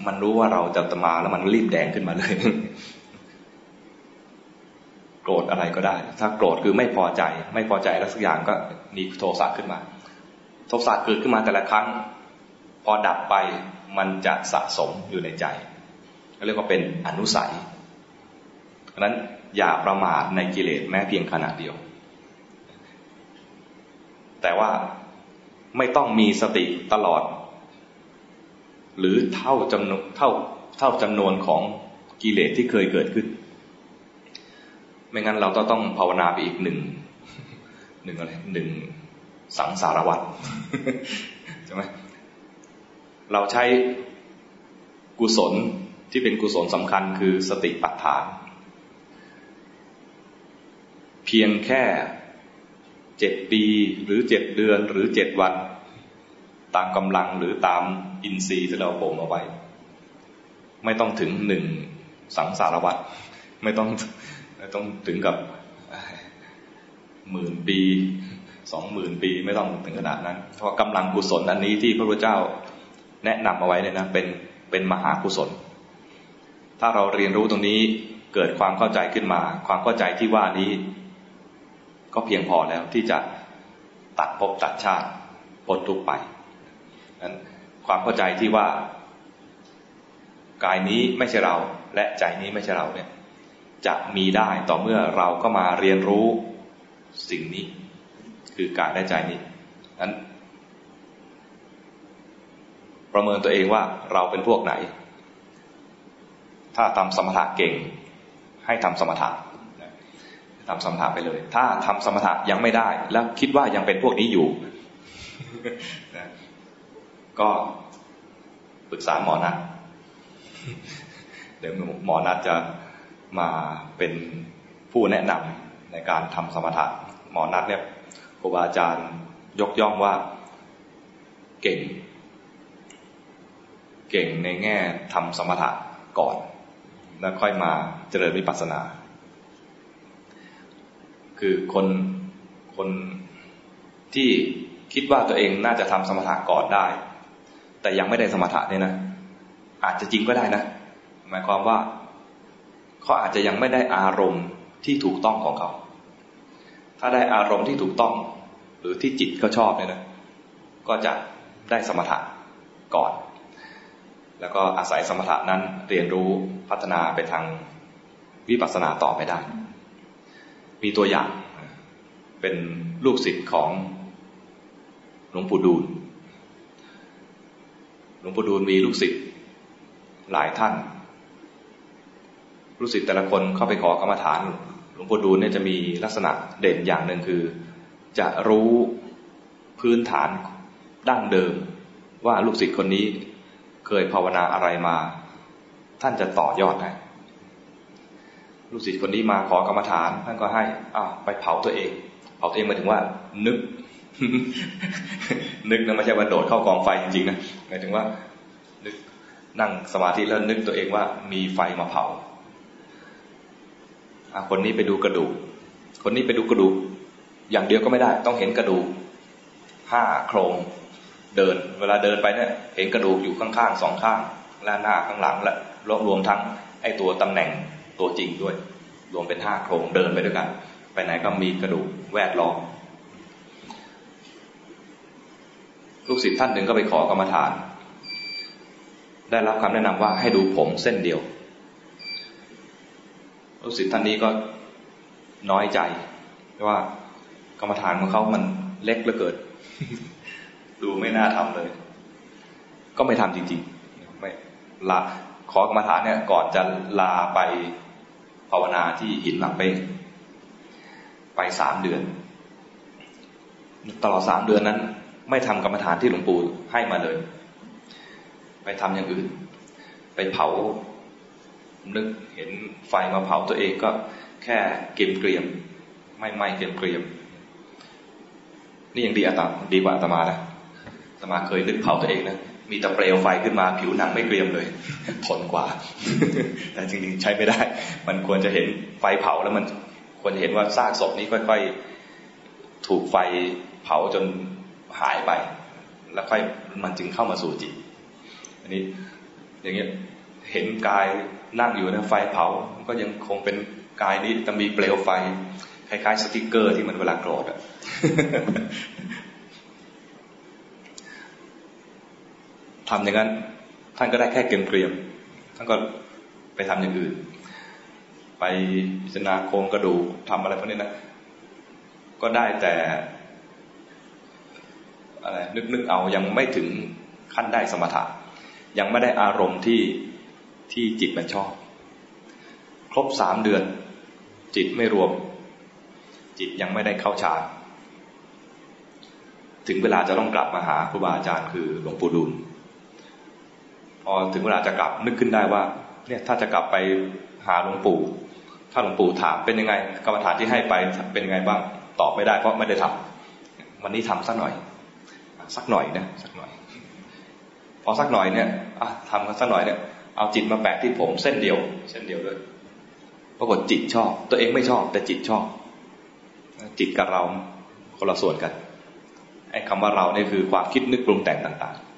มันรู้ว่าเราจะมาแล้วมันรีบแดงขึ้นมาเลย โกรธอะไรก็ได้ ถ้าโกรธคือไม่พอใจ ไม่พอใจแล้วสักอย่างก็มีโทสะขึ้นมา โทสะเกิดขึ้นมาแต่ละครั้ง พอดับไปมันจะสะสมอยู่ในใจ เรียกว่าเป็นอนุสัยเพราะนั้นอย่าประมาทในกิเลสแม้เพียงขณะเดียว แต่ว่าไม่ต้องมีสติตลอด หรือเท่าจำนวนเท่าเท่าจำนวนของกิเลสที่เคยเกิดขึ้น ไม่งั้นเราต้องต้องภาวนาไปอีกหนึ่งหนึ่งอะไรหนึ่งสังสารวัตรใช่ไหมเราใช้กุศล ที่เป็นกุศลสำคัญคือสติปัฏฐาน เพียงแค่เจ็ดปีหรือเจ็ดเดือนหรือเจ็ดวัน ตามกำลังหรือตามอินทรีย์ที่เราบ่มเอาไว้ ไม่ต้องถึงหนึ่งสังสารวัตรไม่ต้องไม่ต้องถึงกับหมื่นปีสองหมื่นปีไม่ต้องถึงขนาดนั้น เพราะกำลังกุศลอันนี้ที่พระพุทธเจ้าแนะนำเอาไว้เนี่ยนะเป็นเป็นมหากุศล ถ้าเราเรียนรู้ตรงนี้เกิดความเข้าใจขึ้นมา ความเข้าใจที่ว่านี้ ก็เพียงพอแล้วที่จะตัดภพตัดชาติพ้นทุกไปนั้นความเข้าใจที่ว่ากายนี้ไม่ใช่เราและใจนี้ไม่ใช่เราเนี่ยจะมีได้ต่อเมื่อเราก็มาเรียนรู้สิ่งนี้ คือกายและใจนี้นั้นประเมินตัวเองว่าเราเป็นพวกไหน ถ้าทำสมถะเก่ง ให้ทำสมถะทำสมถะไปเลย ถ้าทำสมถะยังไม่ได้ แล้วคิดว่ายังเป็นพวกนี้อยู่ก็ปรึกษาหมอนัดเดี๋ยวหมอนัดจะมาเป็นผู้แนะนำในการทำสมถะหมอนัดเนี่ยครูบาอาจารย์ยกย่องว่าเก่ง เก่งในแง่ทำสมถะก่อน แล้วค่อยมาเจริญวิปัสสนา คือคนคนที่คิดว่าตัวเองน่าจะทำสมถะก่อนได้ แต่ยังไม่ได้สมถะเนี่ยนะ อาจจะจริงก็ได้นะ หมายความว่าเขาอาจจะยังไม่ได้อารมณ์ที่ถูกต้องของเขา ถ้าได้อารมณ์ที่ถูกต้อง หรือที่จิตเขาชอบเนี่ยนะ ก็จะได้สมถะก่อน แล้วก็อาศัยสมถะนั้นเรียนรู้พัฒนาไปทางวิปัสสนาต่อไปได้ มีตัวอย่างเป็นลูกศิษย์ของหลวงปู่ดูล หลวงปู่ดูลมีลูกศิษย์หลายท่าน ลูกศิษย์แต่ละคนเข้าไปขอกรรมฐาน หลวงปู่ดูลเนี่ยจะมีลักษณะเด่นอย่างหนึ่งคือ จะรู้พื้นฐานดั้งเดิมว่าลูกศิษย์คนนี้ เคยภาวนาอะไรมา ท่านจะต่อยอดให้ลูกศิษย์คนนี้มาขอกรรมฐาน ท่านก็ให้อ่าไปเผาตัวเอง เผาตัวเองหมายถึงว่า นึก นึกนะไม่ใช่ว่าโดดเข้ากองไฟจริงๆนะหมายถึงว่า นึกนั่งสมาธิแล้วนึกตัวเองว่ามีไฟมาเผาคนนี้ไปดูกระดูก คนนี้ไปดูกระดูก อย่างเดียวก็ไม่ได้ ต้องเห็นกระดูกห้าโครง เดิน เวลาเดินไปเนี่ยเห็นกระดูกอยู่ข้างๆสองข้างและหน้าข้างหลังและรวมทั้งไอ้ตัวตำแหน่งตัวจริงด้วย รวมเป็นห้าโครงเดินไปด้วยกัน ไปไหนก็มีกระดูกแวดล้อมลูกศิษย์ท่านหนึ่งก็ไปขอกรรมฐาน ได้รับคำแนะนำว่าให้ดูผมเส้นเดียว ลูกศิษย์ท่านนี้ก็น้อยใจว่ากรรมฐานของเขามันเล็กเหลือเกิน ดูไม่น่าทำเลย ก็ไม่ทำจริงๆไม่ลาขอกรรมฐานเนี่ย ก่อนจะลาไปภาวนาที่หินหลังเป้งไปสามเดือน ตลอดสามเดือนนั้น ไม่ทำกรรมฐานที่หลวงปู่ให้มาเลย ไปทำอย่างอื่น ไปเผานึกเห็นไฟมาเผาตัวเองก็แค่เกมเกรียม ไม่ไม่เกมเกรียม นี่ยังดีอาตมดีกว่าอาตมานะ อาตมาเคยนึกเผาตัวเองนะ มีแต่เปลวไฟขึ้นมาผิวหนังไม่เกรียมเลย ทนกว่า แต่จริงๆใช้ไม่ได้ มันควรจะเห็นไฟเผาแล้วมันควรจะเห็นว่าซากศพนี้ค่อยๆ ถูกไฟเผาจนหายไป แล้วค่อยมันจึงเข้ามาสู่จิต อันนี้ อย่างเงี้ย เห็นกายนั่งอยู่นะไฟเผาก็ยังคงเป็นกายนี้แต่มีเปลวไฟคล้ายๆสติกเกอร์ที่มันเวลาโกรธอะ ทำอย่างนั้น ท่านก็ได้แค่เกมเกรียมท่านก็ไปทำอย่างอื่น ไปพิจารณาโครงกระดูกทำอะไรพวกนี้นะก็ได้แต่อะไรนึกๆเอายังไม่ถึงขั้นได้สมถะ ยังไม่ได้อารมณ์ที่ที่จิตมันชอบ ครบสามเดือน จิตไม่รวม จิตยังไม่ได้เข้าฌานถึงเวลาจะต้องกลับมาหาครูบาอาจารย์คือหลวงปู่ดุล พอถึงเวลาจะกลับนึกขึ้นได้ว่า เนี่ยถ้าจะกลับไปหาหลวงปู่ ถ้าหลวงปู่ถามเป็นยังไงกรรมฐานที่ให้ไปเป็นยังไงบ้างตอบไม่ได้เพราะไม่ได้ทำวันนี้ทำสักหน่อย สักหน่อยนะสักหน่อย พอสักหน่อยเนี่ยทำกันสักหน่อยเนี่ยเอาจิตมาแปะที่ผมเส้นเดียว เส้นเดียวด้วยปรากฏจิตชอบ ตัวเองไม่ชอบ แต่จิตชอบ จิตกับเราคนละส่วนกันไอ้คำว่าเราเนี่ยคือความคิดนึกปรุงแต่งต่างๆ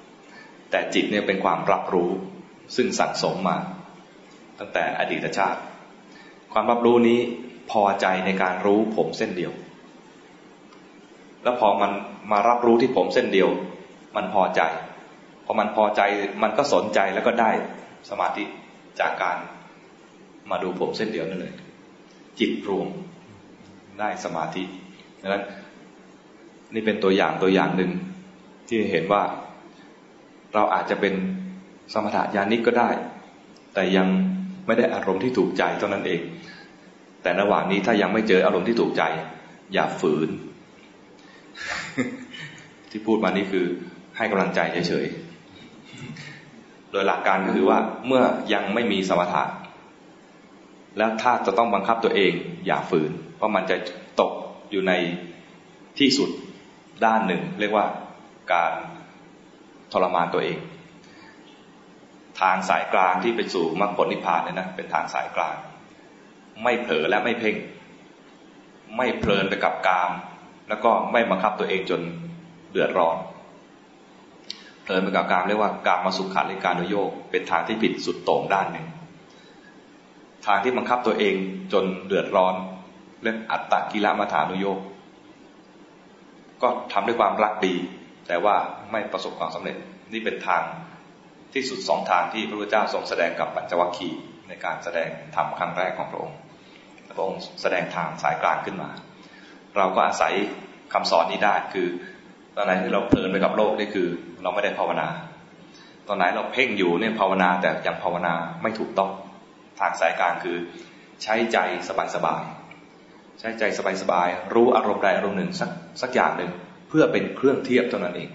แต่จิตเนี่ยเป็นความรับรู้ซึ่งสั่งสมมา ตั้งแต่อดีตชาติ ความรับรู้นี้พอใจในการรู้ผมเส้นเดียว แล้วพอมันมารับรู้ที่ผมเส้นเดียว มันพอใจ พอมันพอใจมันก็สนใจแล้วก็ได้สมาธิจากการมาดูผมเส้นเดียวนั่นเลย จิตรวมได้สมาธิดังนั้นนี่เป็นตัวอย่างตัวอย่างหนึ่งที่เห็นว่า เราอาจจะเป็นสมถะญาณิกก็ได้ แต่ยังไม่ได้อารมณ์ที่ถูกใจเท่านั้นเอง แต่ระหว่างนี้ถ้ายังไม่เจออารมณ์ที่ถูกใจ อย่าฝืน ที่พูดมานี่คือให้กำลังใจเฉยๆ โดยหลักการก็คือว่าเมื่อยังไม่มีสมถะแล้วถ้าจะต้องบังคับตัวเอง อย่าฝืน เพราะมันจะตกอยู่ในที่สุดด้านหนึ่ง เรียกว่าการ ทรมานตัวเอง ทางสายกลางที่ไปสู่มรรคผลนิพพานเนี่ยนะเป็นทางสายกลาง ไม่เผลอและไม่เพ่ง ไม่เพลินไปกับกาม แล้วก็ไม่บังคับตัวเองจนเดือดร้อนเพลินไปกับการเรียกว่าการมาสุขาริการโยกเป็นทางที่ผิดสุดโต่งด้านหนึ่ง ทางที่บังคับตัวเองจนเดือดร้อนเรื่องอัตตกิลมัฐานุโยกก็ทำด้วยความรักดี แต่ว่าไม่ประสบความสำเร็จนี่เป็นทางที่สุดสองทางที่พระพุทธเจ้าทรงแสดงกับปัญจวัคคีย์ในการแสดงธรรมครั้งแรกของพระองค์พระองค์แสดงทางสายกลางขึ้นมา เราก็อาศัยคำสอนนี้ได้คือ ตอนไหนที่เราเพลินไปกับโลกนี่คือ เราไม่ได้ภาวนา ตอนไหนเราเพ่งอยู่เนี่ยภาวนาแต่ยังภาวนาไม่ถูกต้องทางสายกลางคือ ใช้ใจสบายๆใช้ใจสบายๆรู้อารมณ์ใดอารมณ์หนึ่งสักสักอย่างหนึ่ง พื่อเป็นเครื่องเทียบเท่านั้นเอง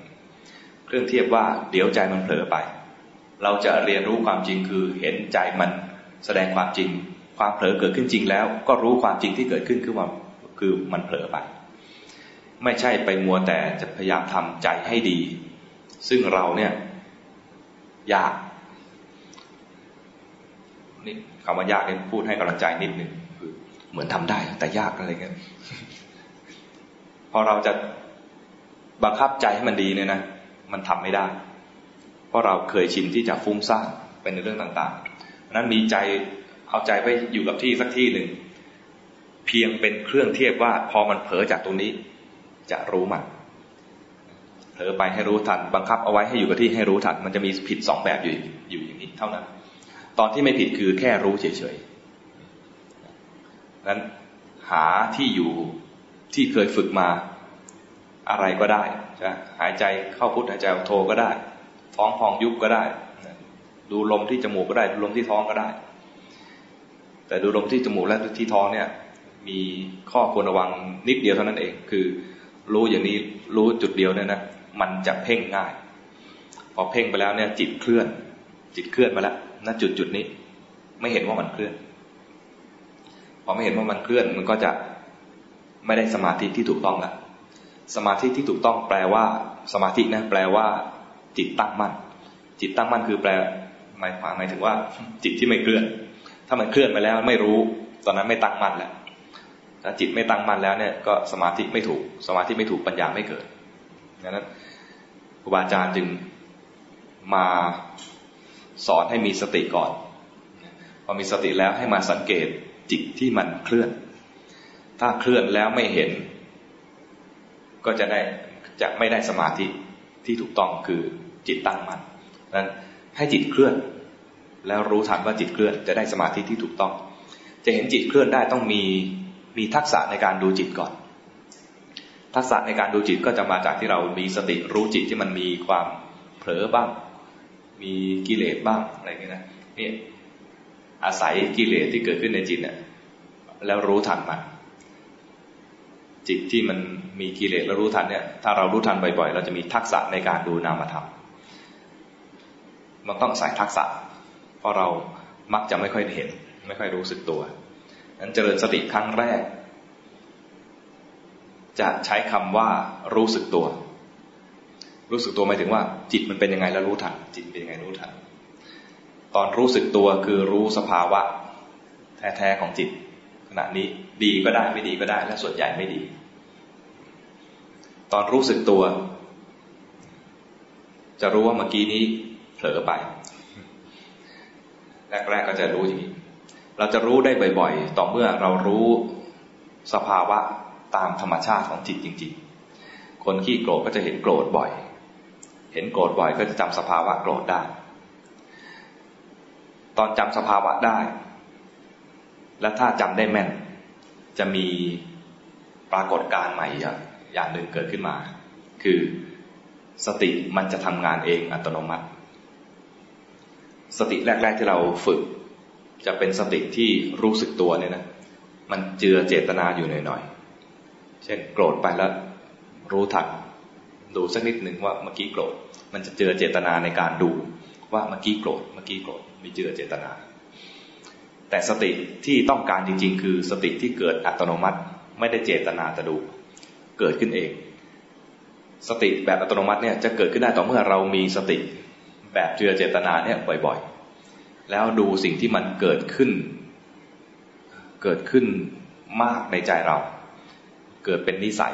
เครื่องเทียบว่าเดี๋ยวใจมันเผลอไป เราจะเรียนรู้ความจริงคือเห็นใจมันแสดงความจริง ความเผลอเกิดขึ้นจริงแล้ว ก็รู้ความจริงที่เกิดขึ้นคือว่าคือมันเผลอไป ไม่ใช่ไปมัวแต่จะพยายามทำใจให้ดี ซึ่งเราเนี่ยยากนี่คำว่ายากเนี่ยพูดให้กำลังใจนิดหนึ่งคือเหมือนทำได้แต่ยากอะไรเงี้ยพอเราจะ บังคับใจให้มันดีเนี่ยนะมันทำไม่ได้ เพราะเราเคยชินที่จะฟุ้งซ่านเป็นในเรื่องต่างๆนั้นมีใจเอาใจไปอยู่กับที่สักที่หนึ่ง เพียงเป็นเครื่องเทียบว่าพอมันเผลอจากตรงนี้ จะรู้มันเผลอไปให้รู้ทัน บังคับเอาไว้ให้อยู่กับที่ให้รู้ทัน มันจะมีผิดสองแบบอยู่อยู่อย่างนี้เท่านั้น ตอนที่ไม่ผิดคือแค่รู้เฉยๆนั้นหาที่อยู่ที่เคยฝึกมา อะไรก็ได้จะหายใจเข้าพุทหายใจออกโทก็ได้ ท้องพองยุบก็ได้ ดูลมที่จมูกก็ได้ ดูลมที่ท้องก็ได้ แต่ดูลมที่จมูกและที่ท้องเนี่ย มีข้อควรระวังนิดเดียวเท่านั้นเอง คือ รู้อย่างนี้รู้จุดเดียวเนี่ยนะมันจะเพ่งง่าย พอเพ่งไปแล้วเนี่ยจิตเคลื่อน จิตเคลื่อนมาแล้วณจุดจุดนี้ ไม่เห็นว่ามันเคลื่อน พอไม่เห็นว่ามันเคลื่อนมันก็จะไม่ได้สมาธิที่ถูกต้องละ สมาธิที่ถูกต้องแปลว่า สมาธินะแปลว่า จิตตั้งมั่น จิตตั้งมั่นคือแปลหมายความหมายถึงว่า จิตที่ไม่เคลื่อน ถ้ามันเคลื่อนไปแล้วไม่รู้ ตอนนั้นไม่ตั้งมั่นแล้วถ้าจิตไม่ตั้งมั่นแล้วเนี่ยก็สมาธิไม่ถูก สมาธิไม่ถูกปัญญาไม่เกิดดังนั้นครูบาอาจารย์จึงมาสอนให้มีสติก่อน พอมีสติแล้วให้มาสังเกตจิตที่มันเคลื่อน ถ้าเคลื่อนแล้วไม่เห็น ก็จะได้จะไม่ได้สมาธิที่ถูกต้องคือจิตตั้งมัน่นนั้นให้จิตเคลื่อน แล้วรู้ทันว่าจิตเคลื่อนจะได้สมาธิที่ถูกต้อง จะเห็นจิตเคลื่อนได้ต้องมีมีทักษะในการดูจิตก่อน ทักษะในการดูจิตก็จะมาจากที่เรามีสติรู้จิตที่มันมีความเผลอบ้าง มีกิเลสบ้างอะไรอย่างนี้นะนี่อาศัยกิเลสที่เกิดขึ้นในจิตเนี่ยแล้วรู้ทันมัน จิตที่มันมีกิเลสแล้วรู้ทันเนี่ย ถ้าเรารู้ทันบ่อยๆ เราจะมีทักษะในการดูนามธรรม มันต้องใส่ทักษะ เพราะเรามักจะไม่ค่อยเห็น ไม่ค่อยรู้สึกตัวนั้นเจริญสติครั้งแรก จะใช้คำว่ารู้สึกตัว รู้สึกตัวหมายถึงว่า จิตมันเป็นยังไงแล้วรู้ทัน จิตเป็นยังไงรู้ทัน ตอนรู้สึกตัวคือรู้สภาวะ แท้ๆของจิต ขณะนี้ดีก็ได้ไม่ดีก็ได้และส่วนใหญ่ไม่ดี ตอนรู้สึกตัว จะรู้ว่าเมื่อกี้นี้เผลอไป แรกๆก็จะรู้อย่างนี้ เราจะรู้ได้บ่อย ๆ ต่อเมื่อเรารู้สภาวะตามธรรมชาติของจิตจริง ๆ คนขี้โกรธก็จะเห็นโกรธบ่อย เห็นโกรธบ่อยก็จะจำสภาวะโกรธได้ ตอนจำสภาวะได้ และถ้าจำได้แม่น จะมีปรากฏการณ์ใหม่ อย่างหนึ่งเกิดขึ้นมา คือสติมันจะทำงานเองอัตโนมัติ สติแรก ๆ ที่เราฝึก จะเป็นสติที่รู้สึกตัวเนี่ยนะ มันเจือเจตนาอยู่หน่อยๆ เช่นโกรธไปแล้วรู้ทันดูสักนิดหนึ่งว่าเมื่อกี้โกรธ มันจะเจือเจตนาในการดูว่าเมื่อกี้โกรธ เมื่อกี้โกรธมีเจือเจตนา แต่สติที่ต้องการจริง ๆ คือสติที่เกิดอัตโนมัติ ไม่ได้เจตนาจะดู เกิดขึ้นเอง สติแบบอัตโนมัติเนี่ยจะเกิดขึ้นได้ต่อเมื่อเรามีสติแบบเจือเจตนาเนี่ยบ่อยๆ แล้วดูสิ่งที่มันเกิดขึ้น เกิดขึ้นมากในใจเรา เกิดเป็นนิสัย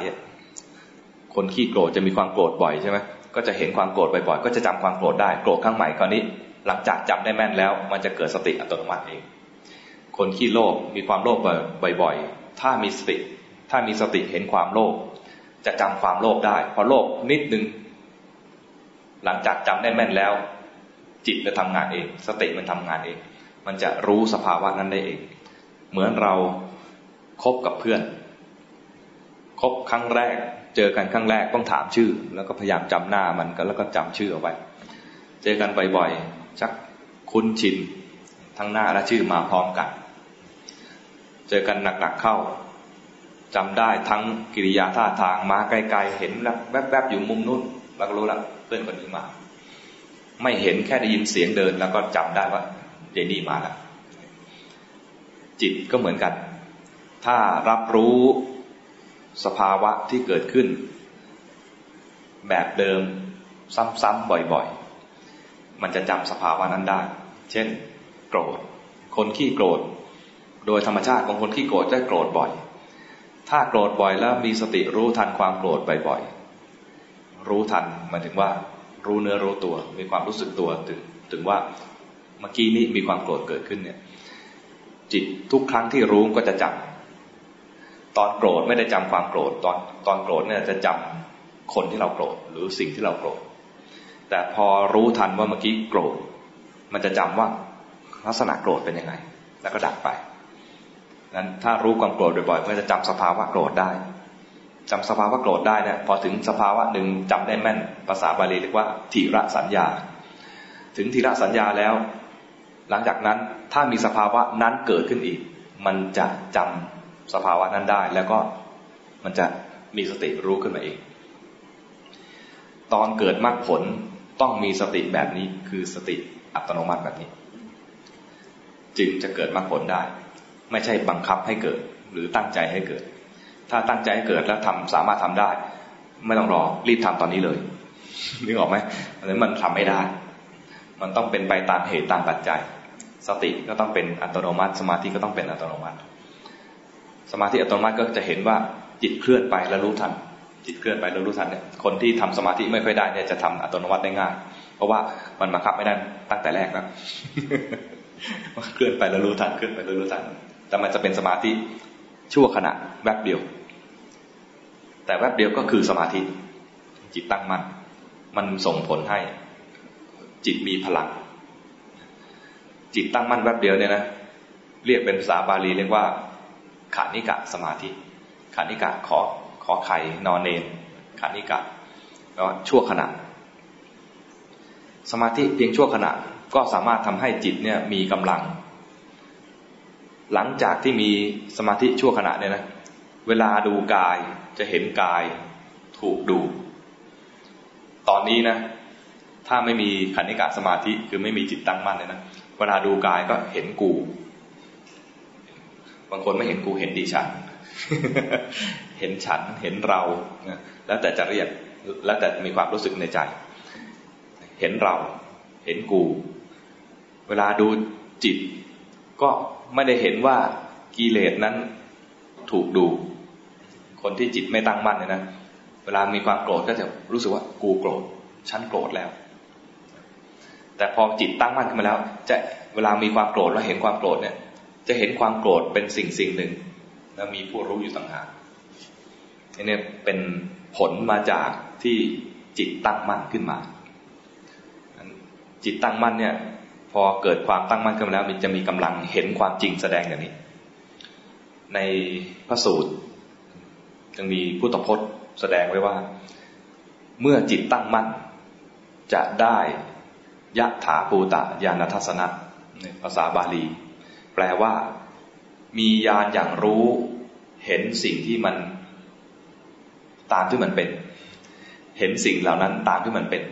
คนขี้โกรธจะมีความโกรธบ่อยใช่ไหมก็จะเห็นความโกรธบ่อยๆ ก็จะจำความโกรธได้ โกรธครั้งใหม่คราวนี้ หลังจากจำได้แม่นแล้ว มันจะเกิดสติอัตโนมัติเอง คนขี้โลภมีความโลภบ่อยๆ ถ้ามีสติ ถ้ามีสติเห็นความโลภ จะจำความโลภได้ พอโลภนิดนึง หลังจากจำได้แม่นแล้ว จิตจะทำงานเอง สติมันทำงานเอง มันจะรู้สภาวะนั้นได้เอง เหมือนเราคบกับเพื่อนคบครั้งแรก เจอกันครั้งแรกต้องถามชื่อ แล้วก็พยายามจำหน้ามันก็แล้วก็จำชื่อเอาไว้ เจอกันบ่อยๆชักคุ้นชินทั้งหน้าและชื่อมาพร้อมกัน เจอกันหนักๆเข้า จำได้ทั้งกิริยาท่าทางมาไกลๆเห็นแล้วแวบๆอยู่มุมนู้นเราก็รู้ละเพื่อนคนนี้มา ไม่เห็นแค่ได้ยินเสียงเดิน แล้วก็จำได้ว่าเจนี่มาแล้วจิตก็เหมือนกัน ถ้ารับรู้สภาวะที่เกิดขึ้น แบบเดิมซ้ำๆบ่อยๆ มันจะจำสภาวะนั้นได้ เช่น โกรธ คนขี้โกรธ โดยธรรมชาติของคนขี้โกรธจะโกรธบ่อย ถ้าโกรธบ่อยแล้วมีสติรู้ทันความโกรธบ่อยๆ รู้ทันหมายถึงว่า รู้เนื้อรู้ตัว มีความรู้สึกตัวถึงถึงว่าเมื่อกี้นี้มีความโกรธเกิดขึ้นเนี่ย จิตทุกครั้งที่รู้ก็จะจำตอนโกรธไม่ได้จำความโกรธ ตอนตอนโกรธเนี่ยจะจำคนที่เราโกรธหรือสิ่งที่เราโกรธ แต่พอรู้ทันว่าเมื่อกี้โกรธ มันจะจำว่าลักษณะโกรธเป็นยังไง แล้วก็ดับไป นั้นถ้ารู้ความโกรธบ่อยๆก็จะจำสภาวะโกรธได้จำสภาวะโกรธได้เนี่ยพอถึงสภาวะหนึ่งจำได้แม่น ภาษาบาลีเรียกว่าทีระสัญญา ถึงทีระสัญญาแล้ว หลังจากนั้นถ้ามีสภาวะนั้นเกิดขึ้นอีก มันจะจำสภาวะนั้นได้ แล้วก็มันจะมีสติรู้ขึ้นมาเอง ตอนเกิดมรรคผลต้องมีสติแบบนี้คือสติอัตโนมัติแบบนี้ จึงจะเกิดมรรคผลได้ ไม่ใช่บังคับให้เกิด หรือตั้งใจให้เกิด ถ้าตั้งใจให้เกิดแล้วทำสามารถทำได้ ไม่ต้องรอรีบทำตอนนี้เลยนึกออกไหมอันนี้มันทำไม่ได้ มันต้องเป็นไปตามเหตุตามปัจจัย สติก็ต้องเป็นอัตโนมัติ สมาธิก็ต้องเป็นอัตโนมัติ สมาธิอัตโนมัติก็จะเห็นว่าจิตเคลื่อนไปแล้วรู้ทัน จิตเคลื่อนไปแล้วรู้ทันเนี่ย คนที่ทำสมาธิไม่ค่อยได้เนี่ยจะทำอัตโนมัติได้ง่าย เพราะว่ามันบังคับไม่ได้ตั้งแต่แรกแล้วเคลื่อนไปแล้วรู้ทัน เคลื่อนไปแล้วรู้ทัน แต่มันจะเป็นสมาธิชั่วขณะแวบเดียว แต่แวบเดียวก็คือสมาธิ จิตตั้งมั่นมันส่งผลให้ จิตมีพลัง จิตตั้งมั่นแวบเดียวเนี่ยนะเรียกเป็นภาษาบาลีเรียกว่าขานิกะสมาธิขานิกะขอขอไข่นอนเนนขานิกะก็ชั่วขณะ สมาธิเพียงชั่วขณะก็สามารถทำให้จิตเนี่ยมีกำลัง หลังจากที่มีสมาธิชั่วขณะเนี่ยนะ เวลาดูกายจะเห็นกายถูกดู ตอนนี้นะ ถ้าไม่มีขันธิกะสมาธิคือไม่มีจิตตั้งมั่นเลยนะ เวลาดูกายก็เห็นกู บางคนไม่เห็นกูเห็นดิฉัน เห็นฉันเห็นเรา แล้วแต่จะเรียก แล้วแต่มีความรู้สึกในใจ เห็นเรา เห็นกู เวลาดูจิตก็ ไม่ได้เห็นว่ากิเลสนั้นถูกดู คนที่จิตไม่ตั้งมั่นเนี่ยนะ เวลามีความโกรธก็จะรู้สึกว่ากูโกรธ ฉันโกรธแล้ว แต่พอจิตตั้งมั่นขึ้นมาแล้ว จะเวลามีความโกรธแล้วเห็นความโกรธเนี่ย จะเห็นความโกรธเป็นสิ่งสิ่งหนึ่ง แล้วมีผู้รู้อยู่ต่างหากนี่เป็นผลมาจากที่จิตตั้งมั่นขึ้นมา จิตตั้งมั่นเนี่ย พอเกิดความตั้งมั่นขึ้นแล้ว มันจะมีกำลังเห็นความจริงแสดงอย่างนี้ ในพระสูตรยังมีพุทธพจน์แสดงไว้ว่า เมื่อจิตตั้งมั่นจะได้ยะถาปูตะญาณทัศนะในภาษาบาลี แปลว่า มีญาณอย่างรู้เห็นสิ่งที่มันตามที่มันเป็น เห็นสิ่งเหล่านั้นตามที่มันเป็น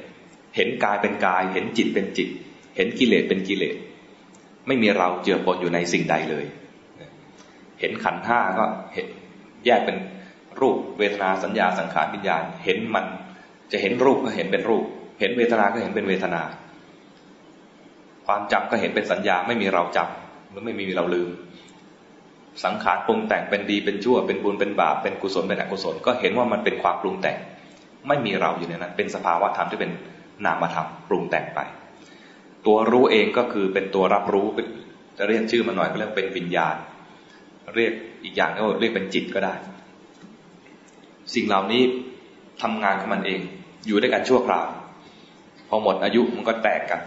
เห็นกายเป็นกาย เห็นจิตเป็นจิต เห็นกิเลสเป็นกิเลส ไม่มีเราเจือปนอยู่ในสิ่งใดเลย เห็นขันห้าก็เห็นแยกเป็นรูปเวทนาสัญญาสังขารวิญญาณ เห็นมันจะเห็นรูปก็เห็นเป็นรูป เห็นเวทนาก็เห็นเป็นเวทนา ความจำก็เห็นเป็นสัญญาไม่มีเราจำหรือไม่มีเราลืม สังขารปรุงแต่งเป็นดีเป็นชั่ว เป็นบุญเป็นบาปเป็นกุศลเป็นอกุศล ก็เห็นว่ามันเป็นความปรุงแต่ง ไม่มีเราอยู่ในนั้น เป็นสภาวะธรรมที่เป็นนามธรรมปรุงแต่งไป ตัวรู้เองก็คือเป็นตัวรับรู้จะเรียกชื่อมันหน่อยก็เรียกเป็นวิญญาณ เรียกอีกอย่างก็เรียกเป็นจิตก็ได้ สิ่งเหล่านี้ทำงานของมันเอง อยู่ด้วยกันชั่วคราวพอหมดอายุมันก็แตกกัน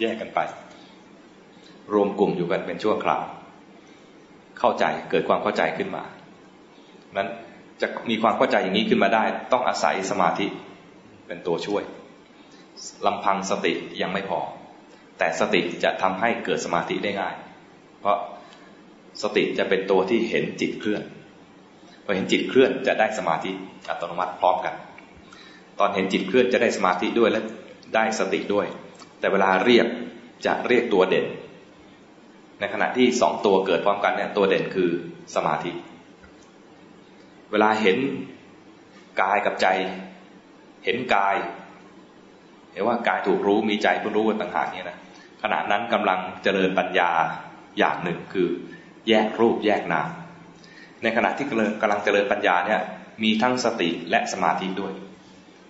แยกกันไป รวมกลุ่มอยู่กันเป็นชั่วคราว เข้าใจเกิดความเข้าใจขึ้นมานั้นจะมีความเข้าใจอย่างนี้ขึ้นมาได้ ต้องอาศัยสมาธิเป็นตัวช่วยลำพังสติยังไม่พอ แต่สติจะทำให้เกิดสมาธิได้ง่าย เพราะสติจะเป็นตัวที่เห็นจิตเคลื่อนพอเห็นจิตเคลื่อนจะได้สมาธิอัตโนมัติพร้อมกัน ตอนเห็นจิตเคลื่อนจะได้สมาธิด้วยและได้สติด้วย แต่เวลาเรียกจะเรียกตัวเด่น ในขณะที่สองตัวเกิดพร้อมกันเนี่ยตัวเด่นคือสมาธิ เวลาเห็นกายกับใจ เห็นกายเห็นว่ากายถูกรู้มีใจผู้รู้ต่างหากเนี่ยนะ ขณะนั้นกำลังเจริญปัญญาอย่างหนึ่งคือแยกรูปแยกนาม ในขณะที่กำลังเจริญปัญญาเนี่ยมีทั้งสติและสมาธิด้วย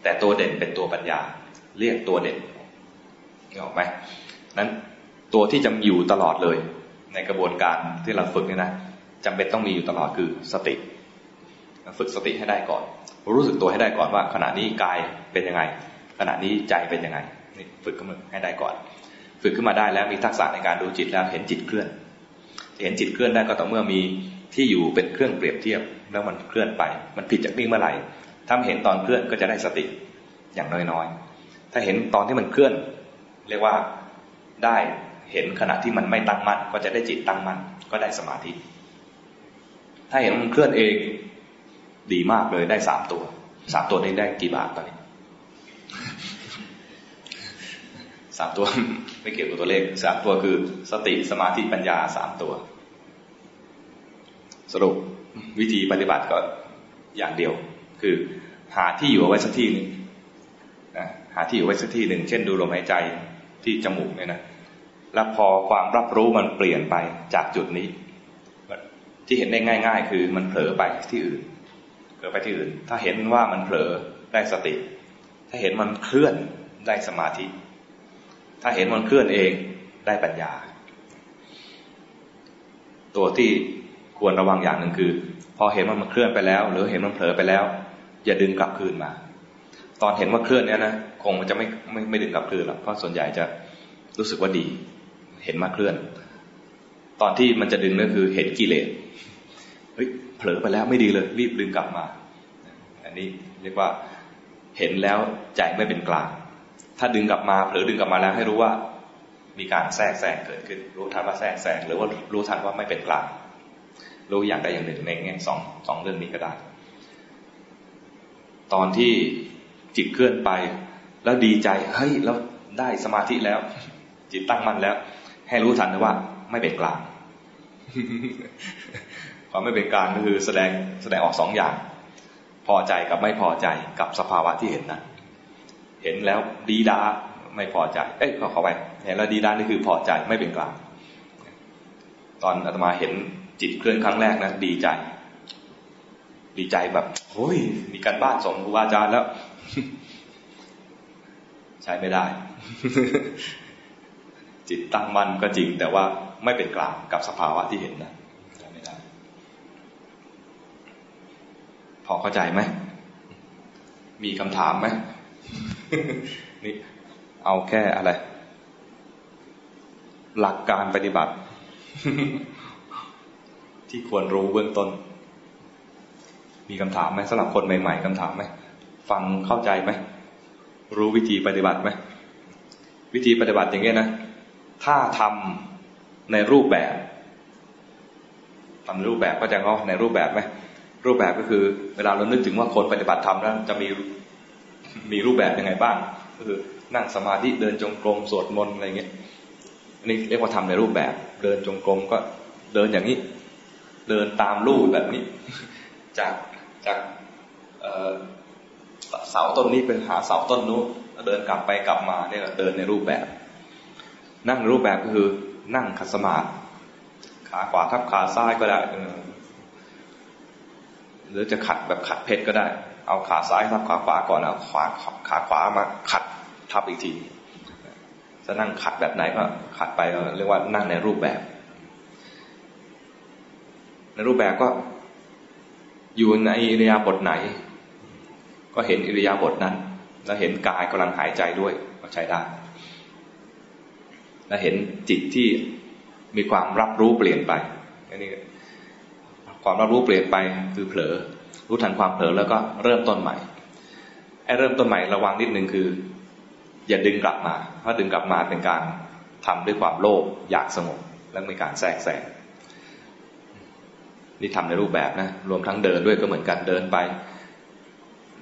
แต่ตัวเด่นเป็นตัวปัญญา เรียกตัวเด่นนี่ออกไหมนั้นตัวที่จะอยู่ตลอดเลย ในกระบวนการที่เราฝึกเนี่ยนะจำเป็นต้องมีอยู่ตลอดคือสติ ฝึกสติให้ได้ก่อน รู้สึกตัวให้ได้ก่อนว่า ขณะนี้กายเป็นยังไง ขณะนี้ใจเป็นยังไงนี่ฝึกขึ้นมาให้ได้ก่อน ฝึกขึ้นมาได้แล้วมีทักษะในการดูจิตแล้วเห็นจิตเคลื่อน เห็นจิตเคลื่อนได้ก็ต่อเมื่อมีที่อยู่เป็นเครื่องเปรียบเทียบ แล้วมันเคลื่อนไป มันผิดจากนิ่งเมื่อไหร่ถ้าเห็นตอนเคลื่อนก็จะได้สติอย่างน้อยๆ ถ้าเห็นตอนที่มันเคลื่อน เรียกว่าได้เห็นขณะที่มันไม่ตั้งมั่นก็จะได้จิตตั้งมั่นก็ได้สมาธิ ถ้าเห็นมันเคลื่อนเองดีมากเลยได้สามตัวสามตัวนี้ได้กี่บาทตอนนี้ สามตัวไม่เกี่ยวกับตัวเลขสามตัวคือ สติสมาธิปัญญาสามตัว สรุปวิธีปฏิบัติก็อย่างเดียว คือหาที่อยู่ไว้สักที่หนึ่งหาที่อยู่ไว้สักที่หนึ่ง เช่นดูลมหายใจที่จมูกเนี่ยนะแล้วพอความรับรู้มันเปลี่ยนไปจากจุดนี้ ที่เห็นได้ง่าย ๆ คือมันเผลอไปที่อื่นเผลอไปที่อื่น ถ้าเห็นว่ามันเผลอได้สติ ถ้าเห็นมันเคลื่อนได้สมาธิ ถ้าเห็นมันเคลื่อนเองได้ปัญญา ตัวที่ควรระวังอย่างหนึ่งคือ พอเห็นมันมันเคลื่อนไปแล้ว หรือเห็นมันเผลอไปแล้ว อย่าดึงกลับคืนมา ตอนเห็นว่าเคลื่อนเนี้ยนะคงมันจะไม่ไม่ไม่ดึงกลับคืนหรอกเพราะส่วนใหญ่จะรู้สึกว่าดี เห็นมาเคลื่อน ตอนที่มันจะดึงก็คือเห็นกิเลสเฮ้ยเผลอไปแล้วไม่ดีเลย รีบดึงกลับมา อันนี้เรียกว่าเห็นแล้วใจไม่เป็นกลาง ถ้าดึงกลับมาเผลอดึงกลับมาแล้วให้รู้ว่ามีการแทรกแซงเกิดขึ้น รู้ทันว่าแทรกแซงหรือว่ารู้ทันว่าไม่เป็นกลางรู้อย่างใดอย่างหนึ่งในแง่สองสองเรื่องนี้ก็ได้ ตอนที่จิตเคลื่อนไป แล้วดีใจเฮ้ยแล้วได้สมาธิแล้ว จิตตั้งมั่นแล้ว ให้รู้ทันนะว่า ไม่เป็นกลางความไม่เป็นกลางก็คือแสดงแสดงออกสองอย่าง พอใจกับไม่พอใจกับสภาวะที่เห็นนะ เห็นแล้วดีดาไม่พอใจ เอ้ยขอเข้าไปเห็นแล้วดีดานี่คือพอใจไม่เป็นกลาง ตอนอาตมาเห็นจิตเคลื่อนครั้งแรกนะดีใจ ดีใจแบบโอ้ยมีการบ้านส่งครูบาอาจารย์แล้ว ใช้ไม่ได้ จิตตั้งมั่นก็จริง แต่ว่าไม่เป็นกลางกับสภาวะที่เห็นนะไม่ได้ พอเข้าใจไหมมีคำถามไหม นี่เอาแค่อะไร หลักการปฏิบัติ ที่ควรรู้เบื้องต้น มีคำถามไหมสำหรับคนใหม่ ๆคำถามไหมฟังเข้าใจไหมรู้วิธีปฏิบัติไหมวิธีปฏิบัติอย่างเงี้ยนะ ถ้าทำในรูปแบบทำรูปแบบก็จะงอในรูปแบบไหมรูปแบบก็คือ เวลาเรานึกถึงว่าคนปฏิบัติธรรมแล้วจะมี มีรูปแบบยังไงบ้างคือนั่งสมาธิเดินจงกรมสวดมนต์อะไรเงี้ยอันนี้เรียกว่าทำในรูปแบบ เดินจงกรมก็เดินอย่างนี้ เดินตามรูปแบบนี้ จากจากเสาต้นนี้ไปหาเสาต้นนู้นเดินกลับไปกลับมาเนี่ยเดินในรูปแบบ นั่งรูปแบบก็คือนั่งขัดสมาธิขาขวาทับขาซ้ายก็ได้หรือจะขัดแบบขัดเพชรก็ได้ เอาขาซ้ายทับขาขวาก่อนเอาขวาขาขวามาขัดทับอีกทีจะนั่งขัดแบบไหนก็ขัดไปเรียกว่านั่งในรูปแบบ ในรูปแบบก็อยู่ในอิริยาบถไหน ก็เห็นอิริยาบถนั้น แล้วเห็นกายกำลังหายใจด้วยก็ใช้ได้ และเห็นจิตที่มีความรับรู้เปลี่ยนไปอันนี้ความรับรู้เปลี่ยนไปคือเผลอ รู้ทันความเผลอแล้วก็เริ่มต้นใหม่ไอ้เริ่มต้นใหม่ระวังนิดนึงคือ อย่าดึงกลับมา เพราะดึงกลับมาเป็นการทำด้วยความโลภอยากสงบและมีการแทรกแซงนี่ทำในรูปแบบนะ รวมทั้งเดินด้วยก็เหมือนกันเดินไป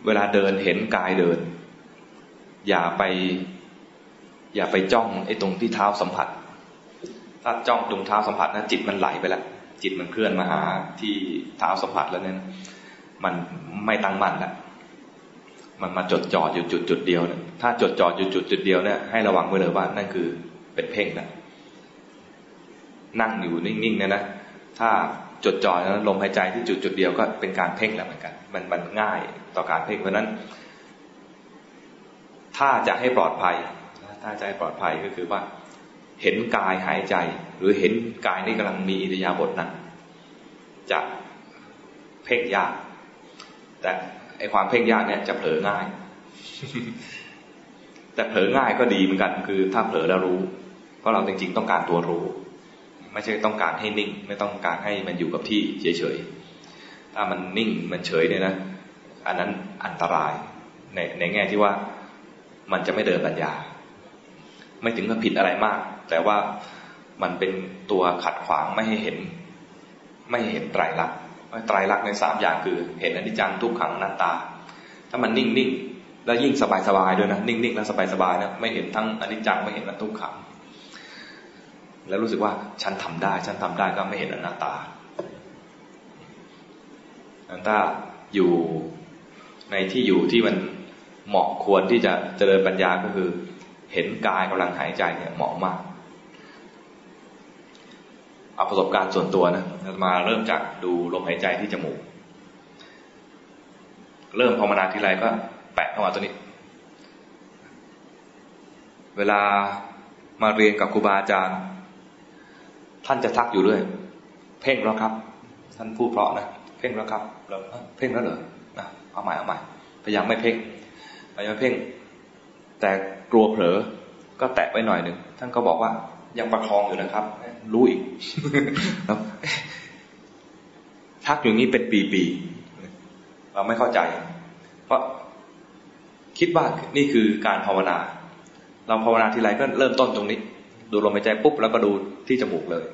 เวลาเดินเห็นกายเดิน อย่าไป อย่าไปจ้องไอ้ตรงที่เท้าสัมผัส ถ้าจ้องตรงเท้าสัมผัสนะจิตมันไหลไปแล้วจิตมันเคลื่อนมาหาที่เท้าสัมผัสแล้วเนี่ย มันไม่ตั้งมั่นล้วมันมาจดจ่ออยู่จุดจุดเดียวเนี่ยถ้าจดจ่ออยู่จุดจุดเดียวเนี่ยให้ระวังไว้เลยว่านั่นคือเป็นเพ่งนะนั่งอยู่นิ่งๆเนี่ยนะถ้าจดจ่อแล้วลมหายใจที่จุดจุดเดียวก็เป็นการเพ่งแล้วเหมือนกัน มันมันง่ายต่อการเพ่งเพราะนั้น ถ้าจะให้ปลอดภัยถ้าจะให้ปลอดภัยก็คือว่า เห็นกายหายใจ หรือเห็นกายนี่กำลังมีอิริยาบถนั้นจะเพ่งยาก แต่ไอความเพ่งยากเนี่ยจะเผลอง่าย แต่เผลอง่ายก็ดีเหมือนกัน คือถ้าเผลอแล้วรู้ เพราะเราจริงๆต้องการตัวรู้ ไม่ใช่ต้องการให้นิ่ง ไม่ต้องการให้มันอยู่กับที่เฉยๆถ้ามันนิ่งมันเฉยเนี่ยนะอันนั้นอันตรายในในแง่ที่ว่ามันจะไม่เดินปัญญา ไม่ถึงกับผิดอะไรมาก แต่ว่ามันเป็นตัวขัดขวางไม่ให้เห็น ไม่เห็นไตรลักษณ์ ไตรลักษณ์ในสามอย่างคือ เห็นอนิจจังทุกขังนัตตา ถ้ามันนิ่งนิ่งแล้วยิ่งสบายสบายด้วยนะนิ่งนิ่งแล้วสบายสบายนะไม่เห็นทั้งอนิจจังไม่เห็นทั้งทุกขัง แล้วรู้สึกว่าฉันทำได้ ฉันทำได้ก็ไม่เห็นอนัตตาถ้าอยู่ในที่อยู่ที่มันเหมาะควรที่จะเจริญปัญญาก็คือ เห็นกายกำลังหายใจเนี่ยเหมาะมาก เอาประสบการณ์ส่วนตัวนะมาเริ่มจากดูลมหายใจที่จมูก เริ่มภาวนาทีไรก็แปะเข้ามาตัวนี้ เวลามาเรียนกับครูบาอาจารย์ ท่านจะทักอยู่ด้วยเพ่งแล้วครับ ท่านพูดเพราะนะเพ่งแล้วครับเราเพ่งแล้วเหรอนะเอาใหม่เอาใหม่พยายามไม่เพ่งพยายามเพ่ง แต่กลัวเผลอก็แตะไว้หน่อยหนึ่งท่านก็บอกว่า ยังประคองอยู่นะครับ รู้อีกทักอย่างนี้เป็นปีๆเราไม่เข้าใจ เพราะคิดว่านี่คือการภาวนา เราภาวนาทีไรก็เริ่มต้นตรงนี้ ดูลมหายใจปุ๊บแล้วก็ดูที่จมูกเลย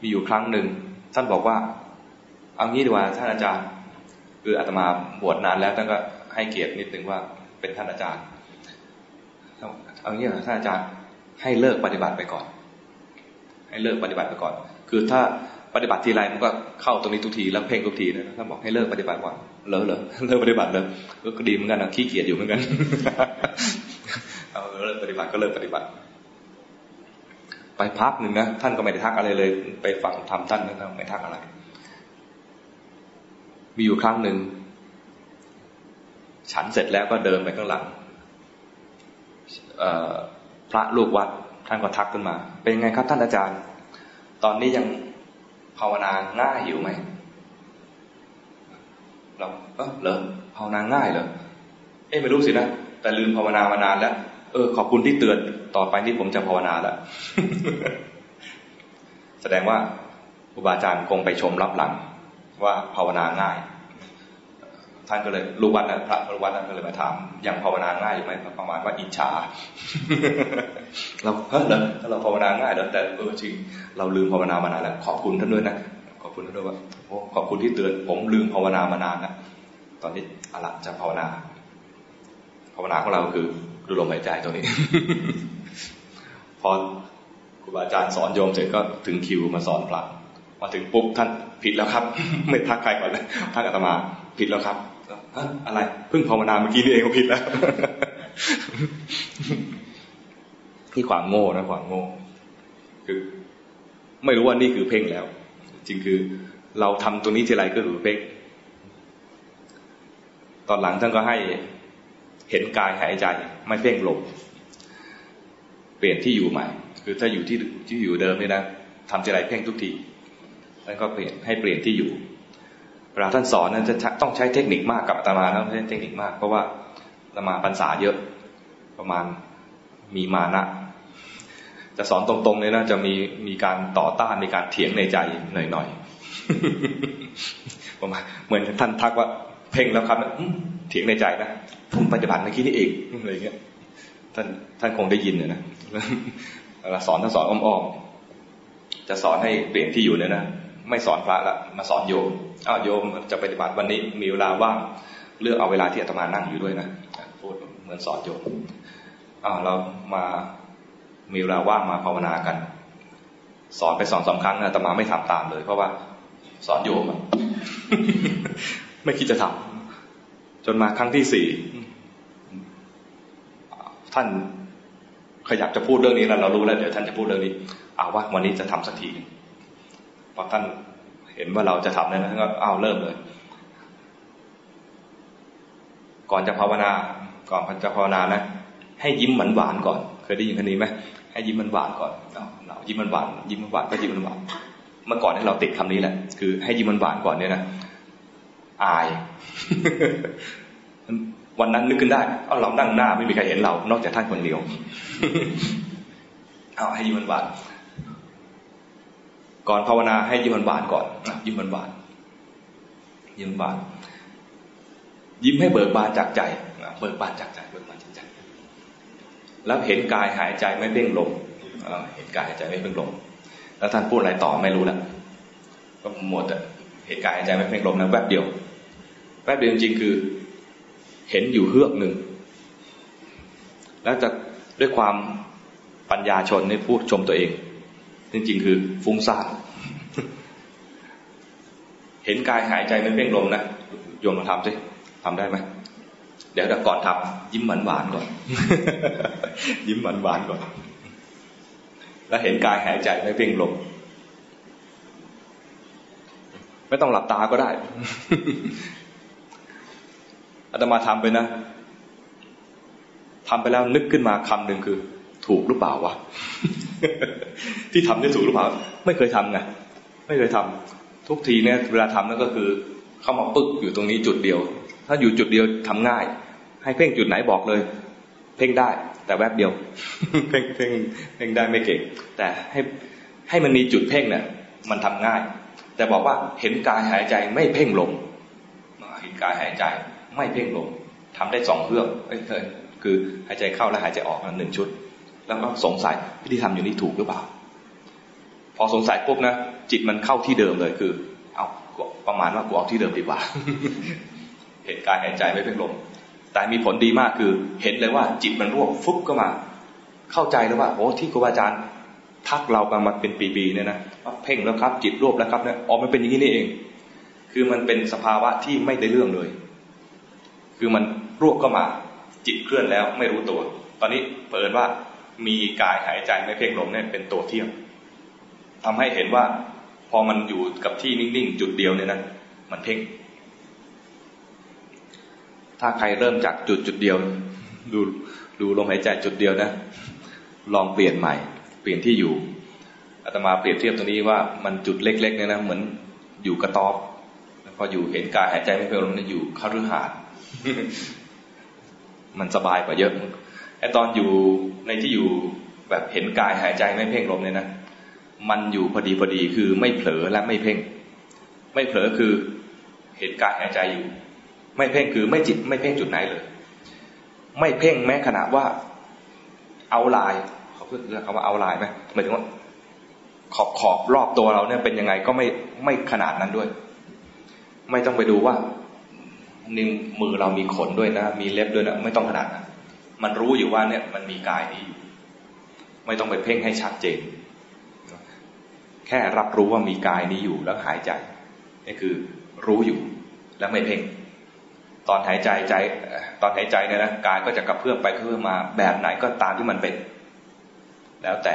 มีอยู่ครั้งหนึ่งท่านบอกว่า เอางี้ดีกว่าท่านอาจารย์ คืออาตมาบวชนานแล้วท่านก็ให้เกียรตินิดนึงว่าเป็นท่านอาจารย์ เอางี้นะท่านอาจารย์ให้เลิกปฏิบัติไปก่อน ให้เลิกปฏิบัติไปก่อน คือถ้าปฏิบัติทีไรมันก็เข้าตรงนี้ทุกทีแล้วเพ่งทุกทีนะท่านบอกให้เลิกปฏิบัติก่อนเลอเลยเลิกปฏิบัติเลยก็ดีเหมือนกันนะขี้เกียจอยู่เหมือนกันเอาเลิกปฏิบัติก็เลิกปฏิบัติ ไปพักหนึ่งนะท่านก็ไม่ได้ทักอะไรเลย ไปฟังทำท่านนะไม่ทักอะไร มีอยู่ครั้งหนึ่งฉันเสร็จแล้วก็เดินไปข้างหลัง พระลูกวัดท่านก็ทักขึ้นมา เป็นไงครับท่านอาจารย์ ตอนนี้ยังภาวนาง่ายอยู่ไหมเราเออเหรอภาวนาง่ายเหรอเอ๊ะไม่รู้สินะแต่ลืมภาวนามานานแล้ว เออ ขอบคุณที่เตือนต่อไปนี้ผมจะภาวนาแล้วแสดงว่าครูบาจารย์คงไปชมรับหลังว่าภาวนาง่าย ท่านก็เลยรู้วัดนะพระรู้วัดนั้นก็เลยมาถามอย่างภาวนาง่ายอยู่ไหมประมาณว่าอิจฉาเราเฮ้ยเราภาวนาง่ายแล้วแต่เออจริง เราลืมภาวนามานานแล้วขอบคุณท่านด้วยนะขอบคุณท่านด้วยว่าขอบคุณที่เตือนผมลืมภาวนามานานนะตอนนี้อะไรจะภาวนาภาวนาของเราคือดูลมหายใจตรงนี้ พอครูบาอาจารย์สอนโยมเสร็จก็ถึงคิวมาสอนพระมาถึงปุ๊บท่านผิดแล้วครับ ไม่ทักใครก่อนเลยทักอาตมาผิดแล้วครับ อะไรเพิ่งภาวนาเมื่อกี้นี่เองก็ผิดแล้วที่ขวางโง่นะขวางโง่ คือ ไม่รู้ว่านี่คือเพ่งแล้ว จริงคือเราทำตัวนี้ทีไรก็คือเพ่งตอนหลังท่านก็ให้เห็นกายหายใจ ไม่เพ่งลมเปลี่ยนที่อยู่ใหม่ คือถ้าอยู่ที่ที่อยู่เดิมนี่นะทำทีไรเพ่งทุกทีท่านก็เปลี่ยนให้เปลี่ยนที่อยู่ เวลาท่านสอนนั้นจะต้องใช้เทคนิคมากกับตมาต้องใช้เทคนิคมาก เพราะว่าตมาปัญษาเยอะ ประมาณมีมานะ จะสอนตรงๆเลยนะจะมีมีการต่อต้านมีการเถียงในใจหน่อยๆประมาณเหมือนท่านทักว่าเพ่งแล้วครับเถียงในใจนะผมปฏิบัติเมื่อกี้นี่เองอะไรเงี้ยท่านท่านคงได้ยินนะเวลาสอนท่านสอนอ้อมๆจะสอนให้เปลี่ยนที่อยู่เนี่ยนะ ไม่สอนพระละมาสอนโยมอ้าวโยมจะปฏิบัติวันนี้มีเวลาว่างเลือกเอาเวลาที่อาตมานั่งอยู่ด้วยนะพูดเหมือนสอนโยมอ้าวเรามามีเวลาว่างมาภาวนากัน สอนไปสองสาครั้งอาตมาไม่ทำตามเลย เพราะว่าสอนโยมไม่คิดจะทำจนมาครั้งที่สี่ท่านขยับจะพูดเรื่องนี้แล้วเรารู้แล้วเดี๋ยวท่านจะพูดเรื่องนี้เอาว่าวันนี้จะทำสักที พอท่านเห็นว่าเราจะทำนั้นท่านก็เอาเริ่มเลย ก่อนจะภาวนา ก่อนจะภาวนานะ ให้ยิ้มหวานหวานก่อน เคยได้ยินคำนี้ไหมให้ยิ้มมันหวานก่อนเรายิ้มมันหวานยิ้มหวานก็ยิ้มมันหวานเมื่อก่อนที่เราติดคำนี้แหละ คือ ให้ยิ้มมันหวานก่อนเนี่ยนะอาย วันนั้นนึกขึ้นได้ เอาเรานั่งหน้าไม่มีใครเห็นเรา นอกจากท่านคนเดียว เอาให้ยิ้มหวาน ก่อนภาวนาให้ยิ้มหวานก่อนยิ้มหวานยิ้มหวาน ยิ้มให้เบิกบานจากใจเบิกบานจากใจเบิกบานจากใจ แล้วเห็นกายหายใจไม่เพ่งลมเห็นกายหายใจไม่เพ่งลมแล้วท่านพูดอะไรต่อไม่รู้ล้วก็หมดเห็นกายหายใจไม่เพ่งลมนะแวบเดียวแวบเดียวจริงๆคือ เห็นอยู่เฮือกหนึ่ง แล้วจะด้วยความปัญญาชนนี่พูดชมตัวเอง จริงๆคือฟุ้งซ่านเห็นกายหายใจไม่เพ่งลมนะโยมลองทำสิทำได้ไหมเดี๋ยวก่อนทำยิ้มหวานหวานก่อน ยิ้มหวานหวานก่อน แล้วเห็นกายหายใจไม่เพ่งลมไม่ต้องหลับตาก็ได้อาตมาทำไปนะทำไปแล้วนึกขึ้นมาคำหนึ่งคือ ถูกหรือเปล่าวะที่ทำได้ถูกหรือเปล่า ไม่เคยทำไงไม่เคยทำทุกทีเนี่ยเวลาทำนั่นก็คือเข้ามาปึ๊กอยู่ตรงนี้จุดเดียว ถ้าอยู่จุดเดียวทำง่าย ให้เพ่งจุดไหนบอกเลย เพ่งได้ แต่แวบเดียว เพ่งเพ่งเพ่งได้ไม่เก่ง แต่ให้ให้มันมีจุดเพ่งเนี่ยมันทำง่าย แต่บอกว่าเห็นกายหายใจไม่เพ่งลงเห็นกายหายใจไม่เพ่งลงทำได้สองเรื่องเอ้ยคือหายใจเข้าและหายใจออกหนึ่งชุด แล้วก็สงสัยวิธีทำอยู่นี้ถูกหรือเปล่า พอสงสัยปุ๊บนะจิตมันเข้าที่เดิมเลยคือ เอาประมาณว่ากูเอาที่เดิมดีกว่า เห็นกายหายใจไม่เพ่งลงแต่มีผลดีมากคือ เห็นเลยว่าจิตมันรวบฟุบก็มา เข้าใจแล้วว่าโอ้ที่ครูบาอาจารย์ทักเรากันมาเป็นปีๆเนี่ยนะว่าเพ่งแล้วครับ จิตรวบแล้วครับเนี่ยอ๋อมันเป็นอย่างนี้นี่เอง คือมันเป็นสภาวะที่ไม่ได้เรื่องเลย คือมันรวบเข้ามา จิตเคลื่อนแล้วไม่รู้ตัว ตอนนี้เปิดว่า มีกายหายใจไม่เพ่งลมเนี่ยเป็นตัวเที่ยงทำให้เห็นว่าพอมันอยู่กับที่นิ่งๆ จุดเดียวเนี่ยนะมันเพ่ง ถ้าใครเริ่มจากจุดจุดเดียว ดูดูลมหายใจจุดเดียวนะ ลองเปลี่ยนใหม่ เปลี่ยนที่อยู่อาตมาเปรียบเทียบตรงนี้ว่ามันจุดเล็กๆเนี่ยนะเหมือนอยู่กระต๊อบพออยู่เห็นกายหายใจไม่เพ่งลมเนี่ยอยู่คฤหาสน์มันสบายกว่าเยอะ ตอนอยู่ในที่อยู่แบบเห็นกายหายใจไม่เพ่งลมเนี่ยนะมันอยู่พอดีพอดีคือไม่เผลอและไม่เพ่ง ไม่เผลอคือเห็นกายหายใจอยู่ ไม่เพ่งคือไม่จิตไม่เพ่งจุดไหนเลย ไม่เพ่งแม้ขณะว่าเอาลายเขาพูดเรื่องคำว่าเอาลายไหมหมายถึงว่าขอบขอบรอบตัวเราเนี่ยเป็นยังไงก็ไม่ไม่ขนาดนั้นด้วย ไม่ต้องไปดูว่านิ้วมือเรามีขนด้วยนะ มีเล็บด้วยนะไม่ต้องขนาดนั้น มันรู้อยู่ว่าเนี่ยมันมีกายนี้อยู่ ไม่ต้องไปเพ่งให้ชัดเจน แค่รับรู้ว่ามีกายนี้อยู่แล้วหายใจนี่คือรู้อยู่แล้วไม่เพ่ง ตอนหายใจใจ ตอนหายใจเนี่ยนะกายก็จะกระเพื่อมไปกระเพื่อมมาแบบไหนก็ตามที่มันเป็น แล้วแต่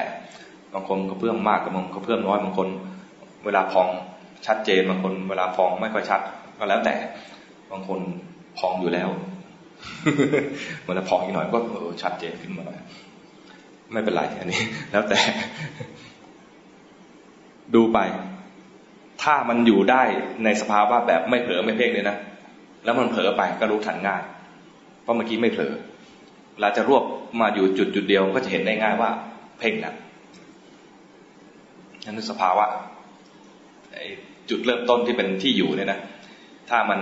บางคนกระเพื่อมมากบางคนกระเพื่อมน้อยบางคน เวลาพองชัดเจนบางคน เวลาพองไม่ค่อยชัด ก็แล้วแต่บางคนพองอยู่แล้ว มันจะพออีกหน่อยก็เออชัดเจนขึ้นมาหน่อยไม่เป็นไรอันนี้ แล้วแต่ ดูไป ถ้ามันอยู่ได้ในสภาวะแบบไม่เผลอไม่เพ่งเลยนะแล้วมันเผลอไปก็รู้ทันง่าย เพราะเมื่อกี้ไม่เผลอเราจะรวบมาอยู่จุดจุดเดียวก็จะเห็นได้ง่ายว่า เพ่งแล้วนั่นคือสภาวะจุดเริ่มต้นที่เป็นที่อยู่เนี่ยนะ ถ้ามัน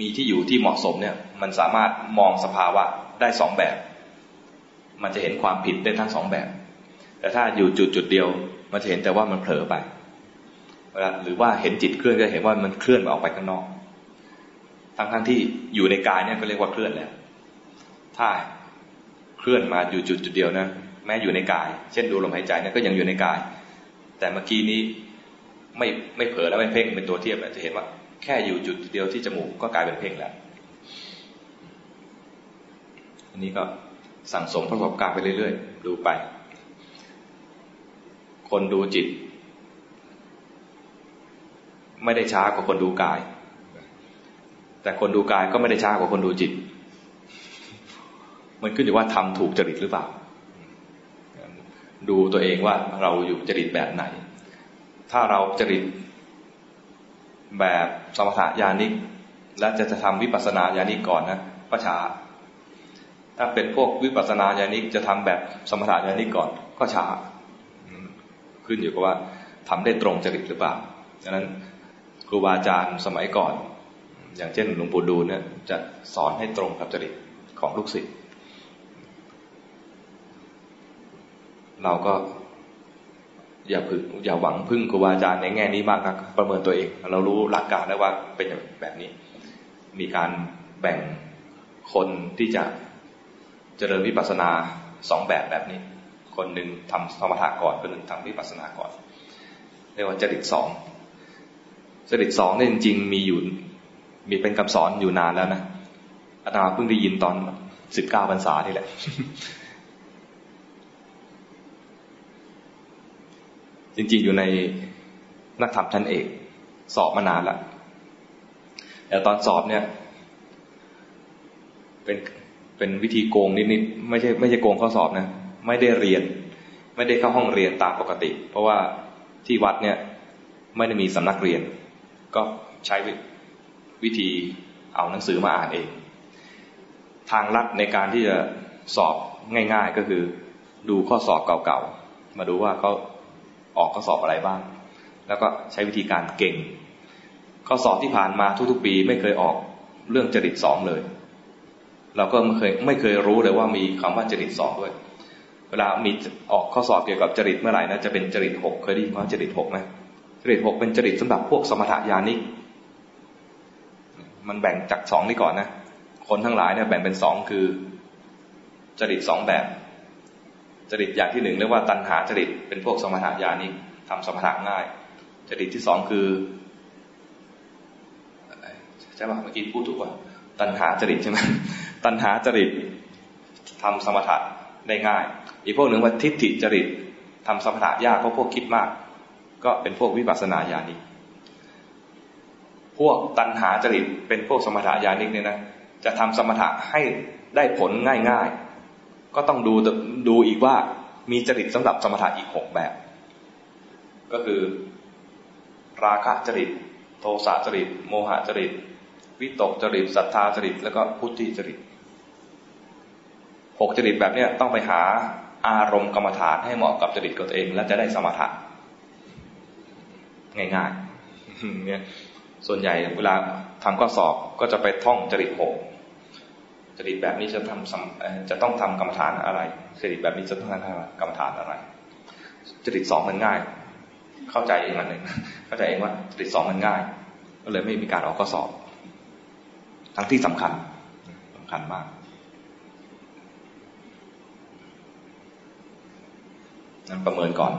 มีที่อยู่ที่เหมาะสมเนี่ย มันสามารถมองสภาวะได้สองแบบ มันจะเห็นความผิดได้ทั้งสองแบบ แต่ถ้าอยู่จุดจุดเดียว มันจะเห็นแต่ว่ามันเผลอไปหรือว่าเห็นจิตเคลื่อนก็เห็นว่ามันเคลื่อนออกไปข้างนอก ทั้งทั้งที่อยู่ในกายเนี่ยก็เรียกว่าเคลื่อนแล้ว ถ้าเคลื่อนมาอยู่จุดจุดเดียวนะแม้อยู่ในกาย เช่นดูลมหายใจเนี่ยก็ยังอยู่ในกาย แต่เมื่อกี้นี้ไม่ไม่เผลอแล้วไม่เพ่งเป็นตัวเทียบจะเห็นว่าแค่อยู่จุดเดียวที่จมูกก็กลายเป็นเพ่งแล้ว อันนี้ก็สั่งสมประสบการณ์ไปเรื่อยๆ ดูไป คนดูจิต ไม่ได้ช้ากว่าคนดูกาย แต่คนดูกายก็ไม่ได้ช้ากว่าคนดูจิต มันขึ้นอยู่ว่าทำถูกจริตหรือเปล่า ดูตัวเองว่าเราอยู่จริตแบบไหน ถ้าเราจริตแบบสมถะญาณิกและจะจะทำวิปัสสนาญาณิกก่อนนะก็ช้า ถ้าเป็นพวกวิปัสสนาญาณิกจะทำแบบสมถะญาณิกก่อนก็ช้า ขึ้นอยู่กับว่าทำได้ตรงจริตหรือเปล่าดังนั้นครูบาอาจารย์สมัยก่อน อย่างเช่นหลวงปู่ดูลเนี่ยจะสอนให้ตรงกับจริตของลูกศิษย์เราก็อย่าพึ่งอย่าหวังพึ่งครูบาอาจารย์ในแง่นี้มากนะประเมินตัวเอง เรารู้หลักการแล้วว่าเป็นแบบนี้ มีการแบ่งคนที่จะ เจริญวิปัสสนาสองแบบแบบนี้ คนหนึ่งทำสมถะก่อนคนหนึ่งทำวิปัสสนาก่อนเรียกว่าจริตสองจริตสองเนี่ยจริงๆมีอยู่มีเป็นคำสอนอยู่นานแล้วนะอาตมาเพิ่งได้ยินตอนสิบเก้าพรรษาที่แหละจริงๆอยู่ในนักธรรมชั้นเอกสอบมานานแล้วแต่ตอนสอบเนี่ย เป็น เป็นวิธีโกงนิดๆไม่ใช่ไม่ใช่โกงข้อสอบนะไม่ได้เรียน ไม่ได้เข้าห้องเรียนตามปกติ เพราะว่าที่วัดเนี่ยไม่ได้มีสำนักเรียน ก็ใช้วิธีเอาหนังสือมาอ่านเอง ทางลัดในการที่จะสอบง่ายๆก็คือ ดูข้อสอบเก่าๆมาดูว่าเขาออกข้อสอบอะไรบ้าง แล้วก็ใช้วิธีการเก่ง ข้อสอบที่ผ่านมาทุกๆปีไม่เคยออกเรื่องจริตสองเลย เราก็ไม่เคยไม่เคยรู้เลยว่ามีคำว่าจริตสองด้วย เวลามีออกข้อสอบเกี่ยวกับจริตเมื่อไหร่นะจะเป็นจริตหกเคยได้ยินว่าจริตหกไหมจริตหกเป็นจริตสำหรับพวกสมถะญาณิกมันแบ่งจากสองนี้ก่อนนะคนทั้งหลายเนี่ยแบ่งเป็นสองคือจริตสองแบบ จริตอย่างที่หนึ่งเรียกว่าตัณหาจริตเป็นพวกสมถะญาณิกทำสมถะง่าย จริตที่สองคือใช่ป่ะเมื่อกี้พูดถูกว่าตัณหาจริตใช่ไหม ตัณหาจริตทำสมถะได้ง่าย อีกพวกหนึ่งว่าทิฏฐิจริตทำสมถะยากเพราะพวกคิดมาก ก็เป็นพวกวิปัสสนาญาณิกพวกตัณหาจริตเป็นพวกสมถะญาณิกเนี่ยนะจะทำสมถะให้ได้ผลง่ายๆ ก็ต้องดูดูอีกว่ามีจริตสำหรับสมถะอีกหกแบบ ก็คือ ราคะจริต โทสะจริต โมหะจริต วิตกจริตศรัทธาจริต แล้วก็พุทธิจริต หกจริตแบบเนี้ยต้องไปหาอารมณ์กรรมฐานให้เหมาะกับจริตกับตัวเอง แล้วจะได้สมถะง่ายๆเนี่ยส่วนใหญ่เวลาทำข้อสอบก็จะไปท่องจริตหกจริตแบบนี้จะทำจะต้องทำกรรมฐานอะไรจริตแบบนี้จะต้องทำกรรมฐานอะไรจริตสองมันง่าย เข้าใจเองมันเองเข้าใจเองว่าจริตสองมันง่าย ก็เลยไม่มีการออกข้อสอบ ทั้งที่สำคัญสำคัญมาก นั้น ประเมินก่อน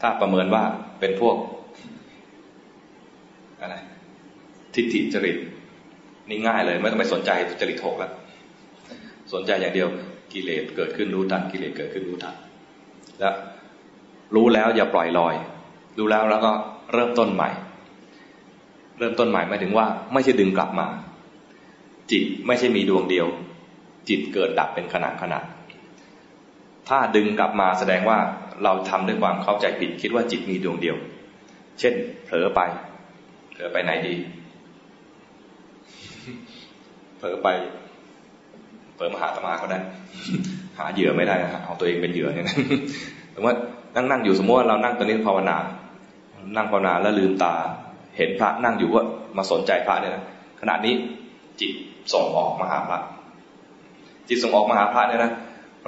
ถ้าประเมินว่าเป็นพวกอะไรทิฏฐิจริตนี่ง่ายเลย ไม่ต้องไปสนใจจริตหกแล้วสนใจอย่างเดียวกิเลสเกิดขึ้นรู้ทันกิเลสเกิดขึ้นรู้ทันแล้วรู้แล้วอย่าปล่อยลอยรู้แล้วแล้วก็เริ่มต้นใหม่ เริ่มต้นใหม่หมายถึงว่า ไม่ใช่ดึงกลับมา จิตไม่ใช่มีดวงเดียว จิตเกิดดับเป็นขณะขณะถ้าดึงกลับมาแสดงว่า เราทำด้วยความเข้าใจผิด คิดว่าจิตมีดวงเดียว เช่น เผลอไป เผลอไปไหนดี เผลอไปเปิดมหาตมาก็ได้ หาเหยื่อไม่ได้นะเอาตัวเองเป็นเหยื่อเนี่ยสมมตินั่งนั่งอยู่สมมติว่าเรานั่งตอนนี้ภาวนา นั่งภาวนาแล้วลืมตา เห็นพระนั่งอยู่ว่ามาสนใจพระเนี่ยนะขณะนี้จิตส่งออกมาหาพระ จิตส่งออกมาหาพระเนี่ยนะ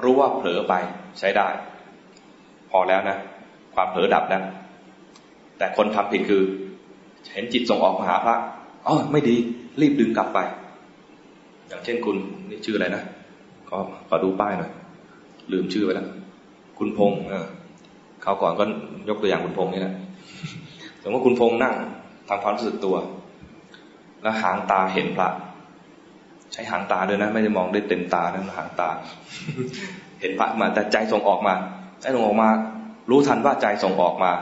รู้ว่าเผลอไปใช้ได้ อแล้วนะ ความเผลอดับนะ แต่คนทำผิดคือ เห็นจิตส่งออกมาหาพระอ๋อไม่ดี รีบดึงกลับไป อย่างเช่นคุณนี่ชื่ออะไรนะขอขอดูป้ายหน่อย ลืมชื่อไปแล้ว คุณพงศ์เออเขาก่อนก็ยกตัวอย่างคุณพงศ์นี่แหละสมมติคุณพงศ์นั่งทำความรู้สึกตัว แล้วหางตาเห็นพระใช้หางตาด้วยนะ ไม่ได้มองได้เต็มตานะหางตา เห็นพระมาแต่ใจส่งออกมา ใจส่งออกมา รู้ทันว่าใจส่งออกมา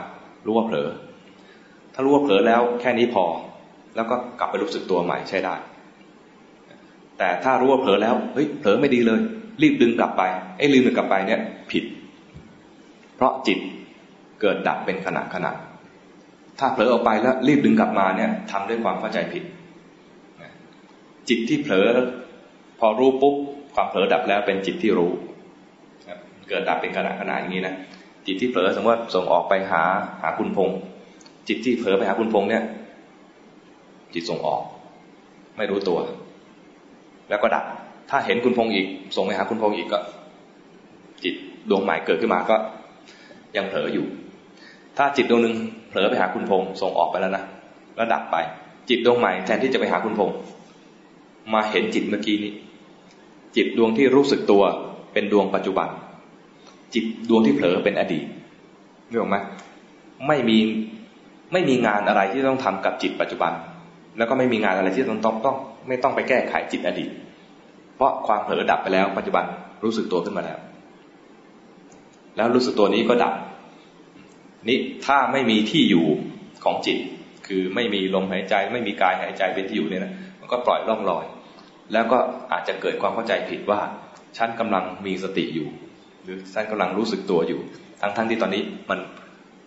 รู้ว่าเผลอ ถ้ารู้ว่าเผลอแล้วแค่นี้พอ แล้วก็กลับไปรู้สึกตัวใหม่ใช้ได้ แต่ถ้ารู้ว่าเผลอแล้วเฮ้ยเผลอไม่ดีเลย รีบดึงกลับไปไอ้ลืมดึงกลับไปเนี่ย ผิด เพราะจิตเกิดดับเป็นขณะขณะถ้าเผลอออกไปแล้วรีบดึงกลับมาเนี่ยทำด้วยความเข้าใจผิด จิตที่เผลอพอรู้ปุ๊บความเผลอดับแล้วเป็นจิตที่รู้ เกิดดับเป็นขณะขณะอย่างนี้นะจิตที่เผลอสมมติว่าส่งออกไปหาหาคุณพงษ์จิตที่เผลอไปหาคุณพงษ์เนี่ย จิตส่งออก ไม่รู้ตัว แล้วก็ดับ ถ้าเห็นคุณพงษ์อีก ส่งไปหาคุณพงษ์อีกก็ จิตดวงใหม่เกิดขึ้นมาก็ยังเผลออยู่ ถ้าจิตดวงหนึ่งเผลอไปหาคุณพงษ์ส่งออกไปแล้วนะแล้วดับไป จิตดวงใหม่แทนที่จะไปหาคุณพงษ์มาเห็นจิตเมื่อกี้นี้ จิตดวงที่รู้สึกตัวเป็นดวงปัจจุบัน จิตดวงที่เผลอเป็นอดีตนึกออกไหมไม่มีไม่มีงานอะไรที่ต้องทำกับจิตปัจจุบัน แล้วก็ไม่มีงานอะไรที่ต้องต้องต้อง ไม่ต้องไปแก้ไขจิตอดีต เพราะความเผลอดับไปแล้วปัจจุบันรู้สึกตัวขึ้นมาแล้ว แล้วรู้สึกตัวนี้ก็ดับนี่ถ้าไม่มีที่อยู่ของจิต คือไม่มีลมหายใจไม่มีกายหายใจเป็นที่อยู่เนี่ยนะมันก็ปล่อยล่องลอย แล้วก็อาจจะเกิดความเข้าใจผิดว่าฉันกำลังมีสติอยู่ หรือฉันกำลังรู้สึกตัวอยู่ ทั้งทั้งที่ตอนนี้มัน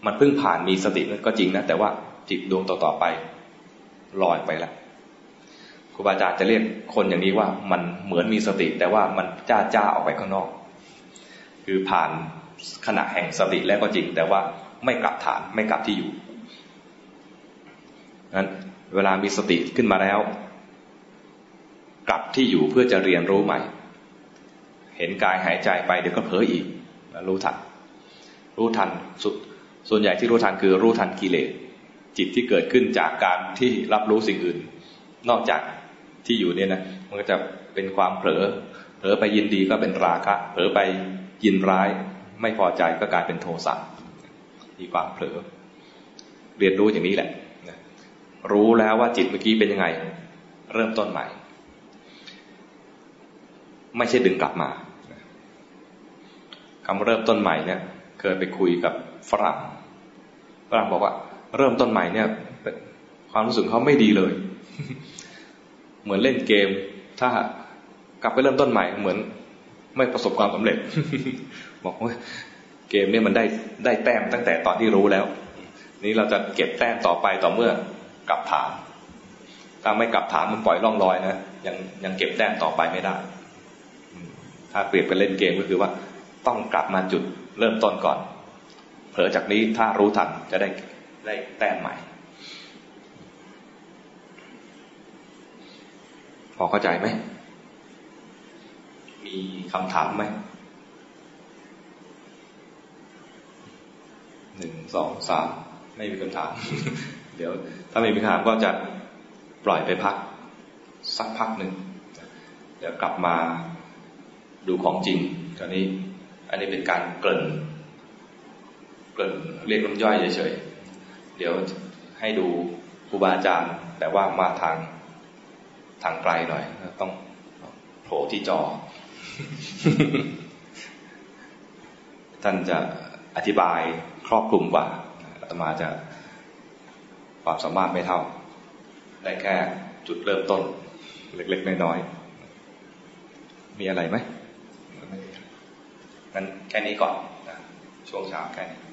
มันเพิ่งผ่านมีสติก็จริงนะแต่ว่าจิตดวงต่อๆไปลอยไปแล้วครูบาอาจารย์จะเรียกคนอย่างนี้ว่ามันเหมือนมีสติ แต่ว่ามันจ้าจ้าออกไปข้างนอก คือผ่านขณะแห่งสติแล้วก็จริง แต่ว่าไม่กลับฐานไม่กลับที่อยู่นั้นเวลามีสติขึ้นมาแล้ว กลับที่อยู่เพื่อจะเรียนรู้ใหม่ เห็นกายหายใจไปเดี๋ยวก็เผลออีกรู้ทัน รู้ทันสุดส่วนใหญ่ที่รู้ทันคือรู้ทันกิเลสจิตที่เกิดขึ้นจากการที่รับรู้สิ่งอื่น นอกจากที่อยู่เนี่ยนะมันก็จะเป็นความเผลอ เผลอไปยินดีก็เป็นราคะ เผลอไปยินร้าย ไม่พอใจก็กลายเป็นโทสะมีความเผลอ เรียนรู้อย่างนี้แหละรู้แล้วว่าจิตเมื่อกี้เป็นยังไง เริ่มต้นใหม่ ไม่ใช่ดึงกลับมา คำเริ่มต้นใหม่เนี่ย เคยไปคุยกับฝรั่งฝรั่งบอกว่า เริ่มต้นใหม่เนี่ย ความรู้สึกเขาไม่ดีเลย เหมือนเล่นเกม ถ้ากลับไปเริ่มต้นใหม่เหมือนไม่ประสบความสำเร็จ บอกว่าเกมเนี่ยมันได้ได้แต้มตั้งแต่ตอนที่รู้แล้ว นี้เราจะเก็บแต้มต่อไปต่อเมื่อกลับฐานถ้าไม่กลับฐานมันปล่อยร่องรอยนะยังยังเก็บแต้มต่อไปไม่ได้ ถ้าเปรียบไปเล่นเกมก็คือว่า ต้องกลับมาจุดเริ่มต้นก่อน เผลอจากนี้ถ้ารู้ทันจะได้ได้แต้มใหม่ พอเข้าใจไหม มีคำถามไหมหนึ่งสองสามไม่มีคำถาม เดี๋ยว ถ้าไม่มีคำถามก็จะปล่อยไปพัก สักพักหนึ่งเดี๋ยวกลับมาดูของจริงตอนนี้ อันนี้เป็นการเกริ่น เกริ่นเรียกน้ำย่อยเฉยๆ เดี๋ยวให้ดูครูบาอาจารย์ แต่ว่ามาทางทางไกลหน่อย ต้องโผล่ที่จอ ท่านจะอธิบายครอบคลุมกว่าอาตมาจะความสามารถไม่เท่า ได้แค่จุดเริ่มต้น เล็กๆ น้อยๆ มีอะไรไหม มันแค่นี้ก่อนนะช่วงเช้าแค่นี้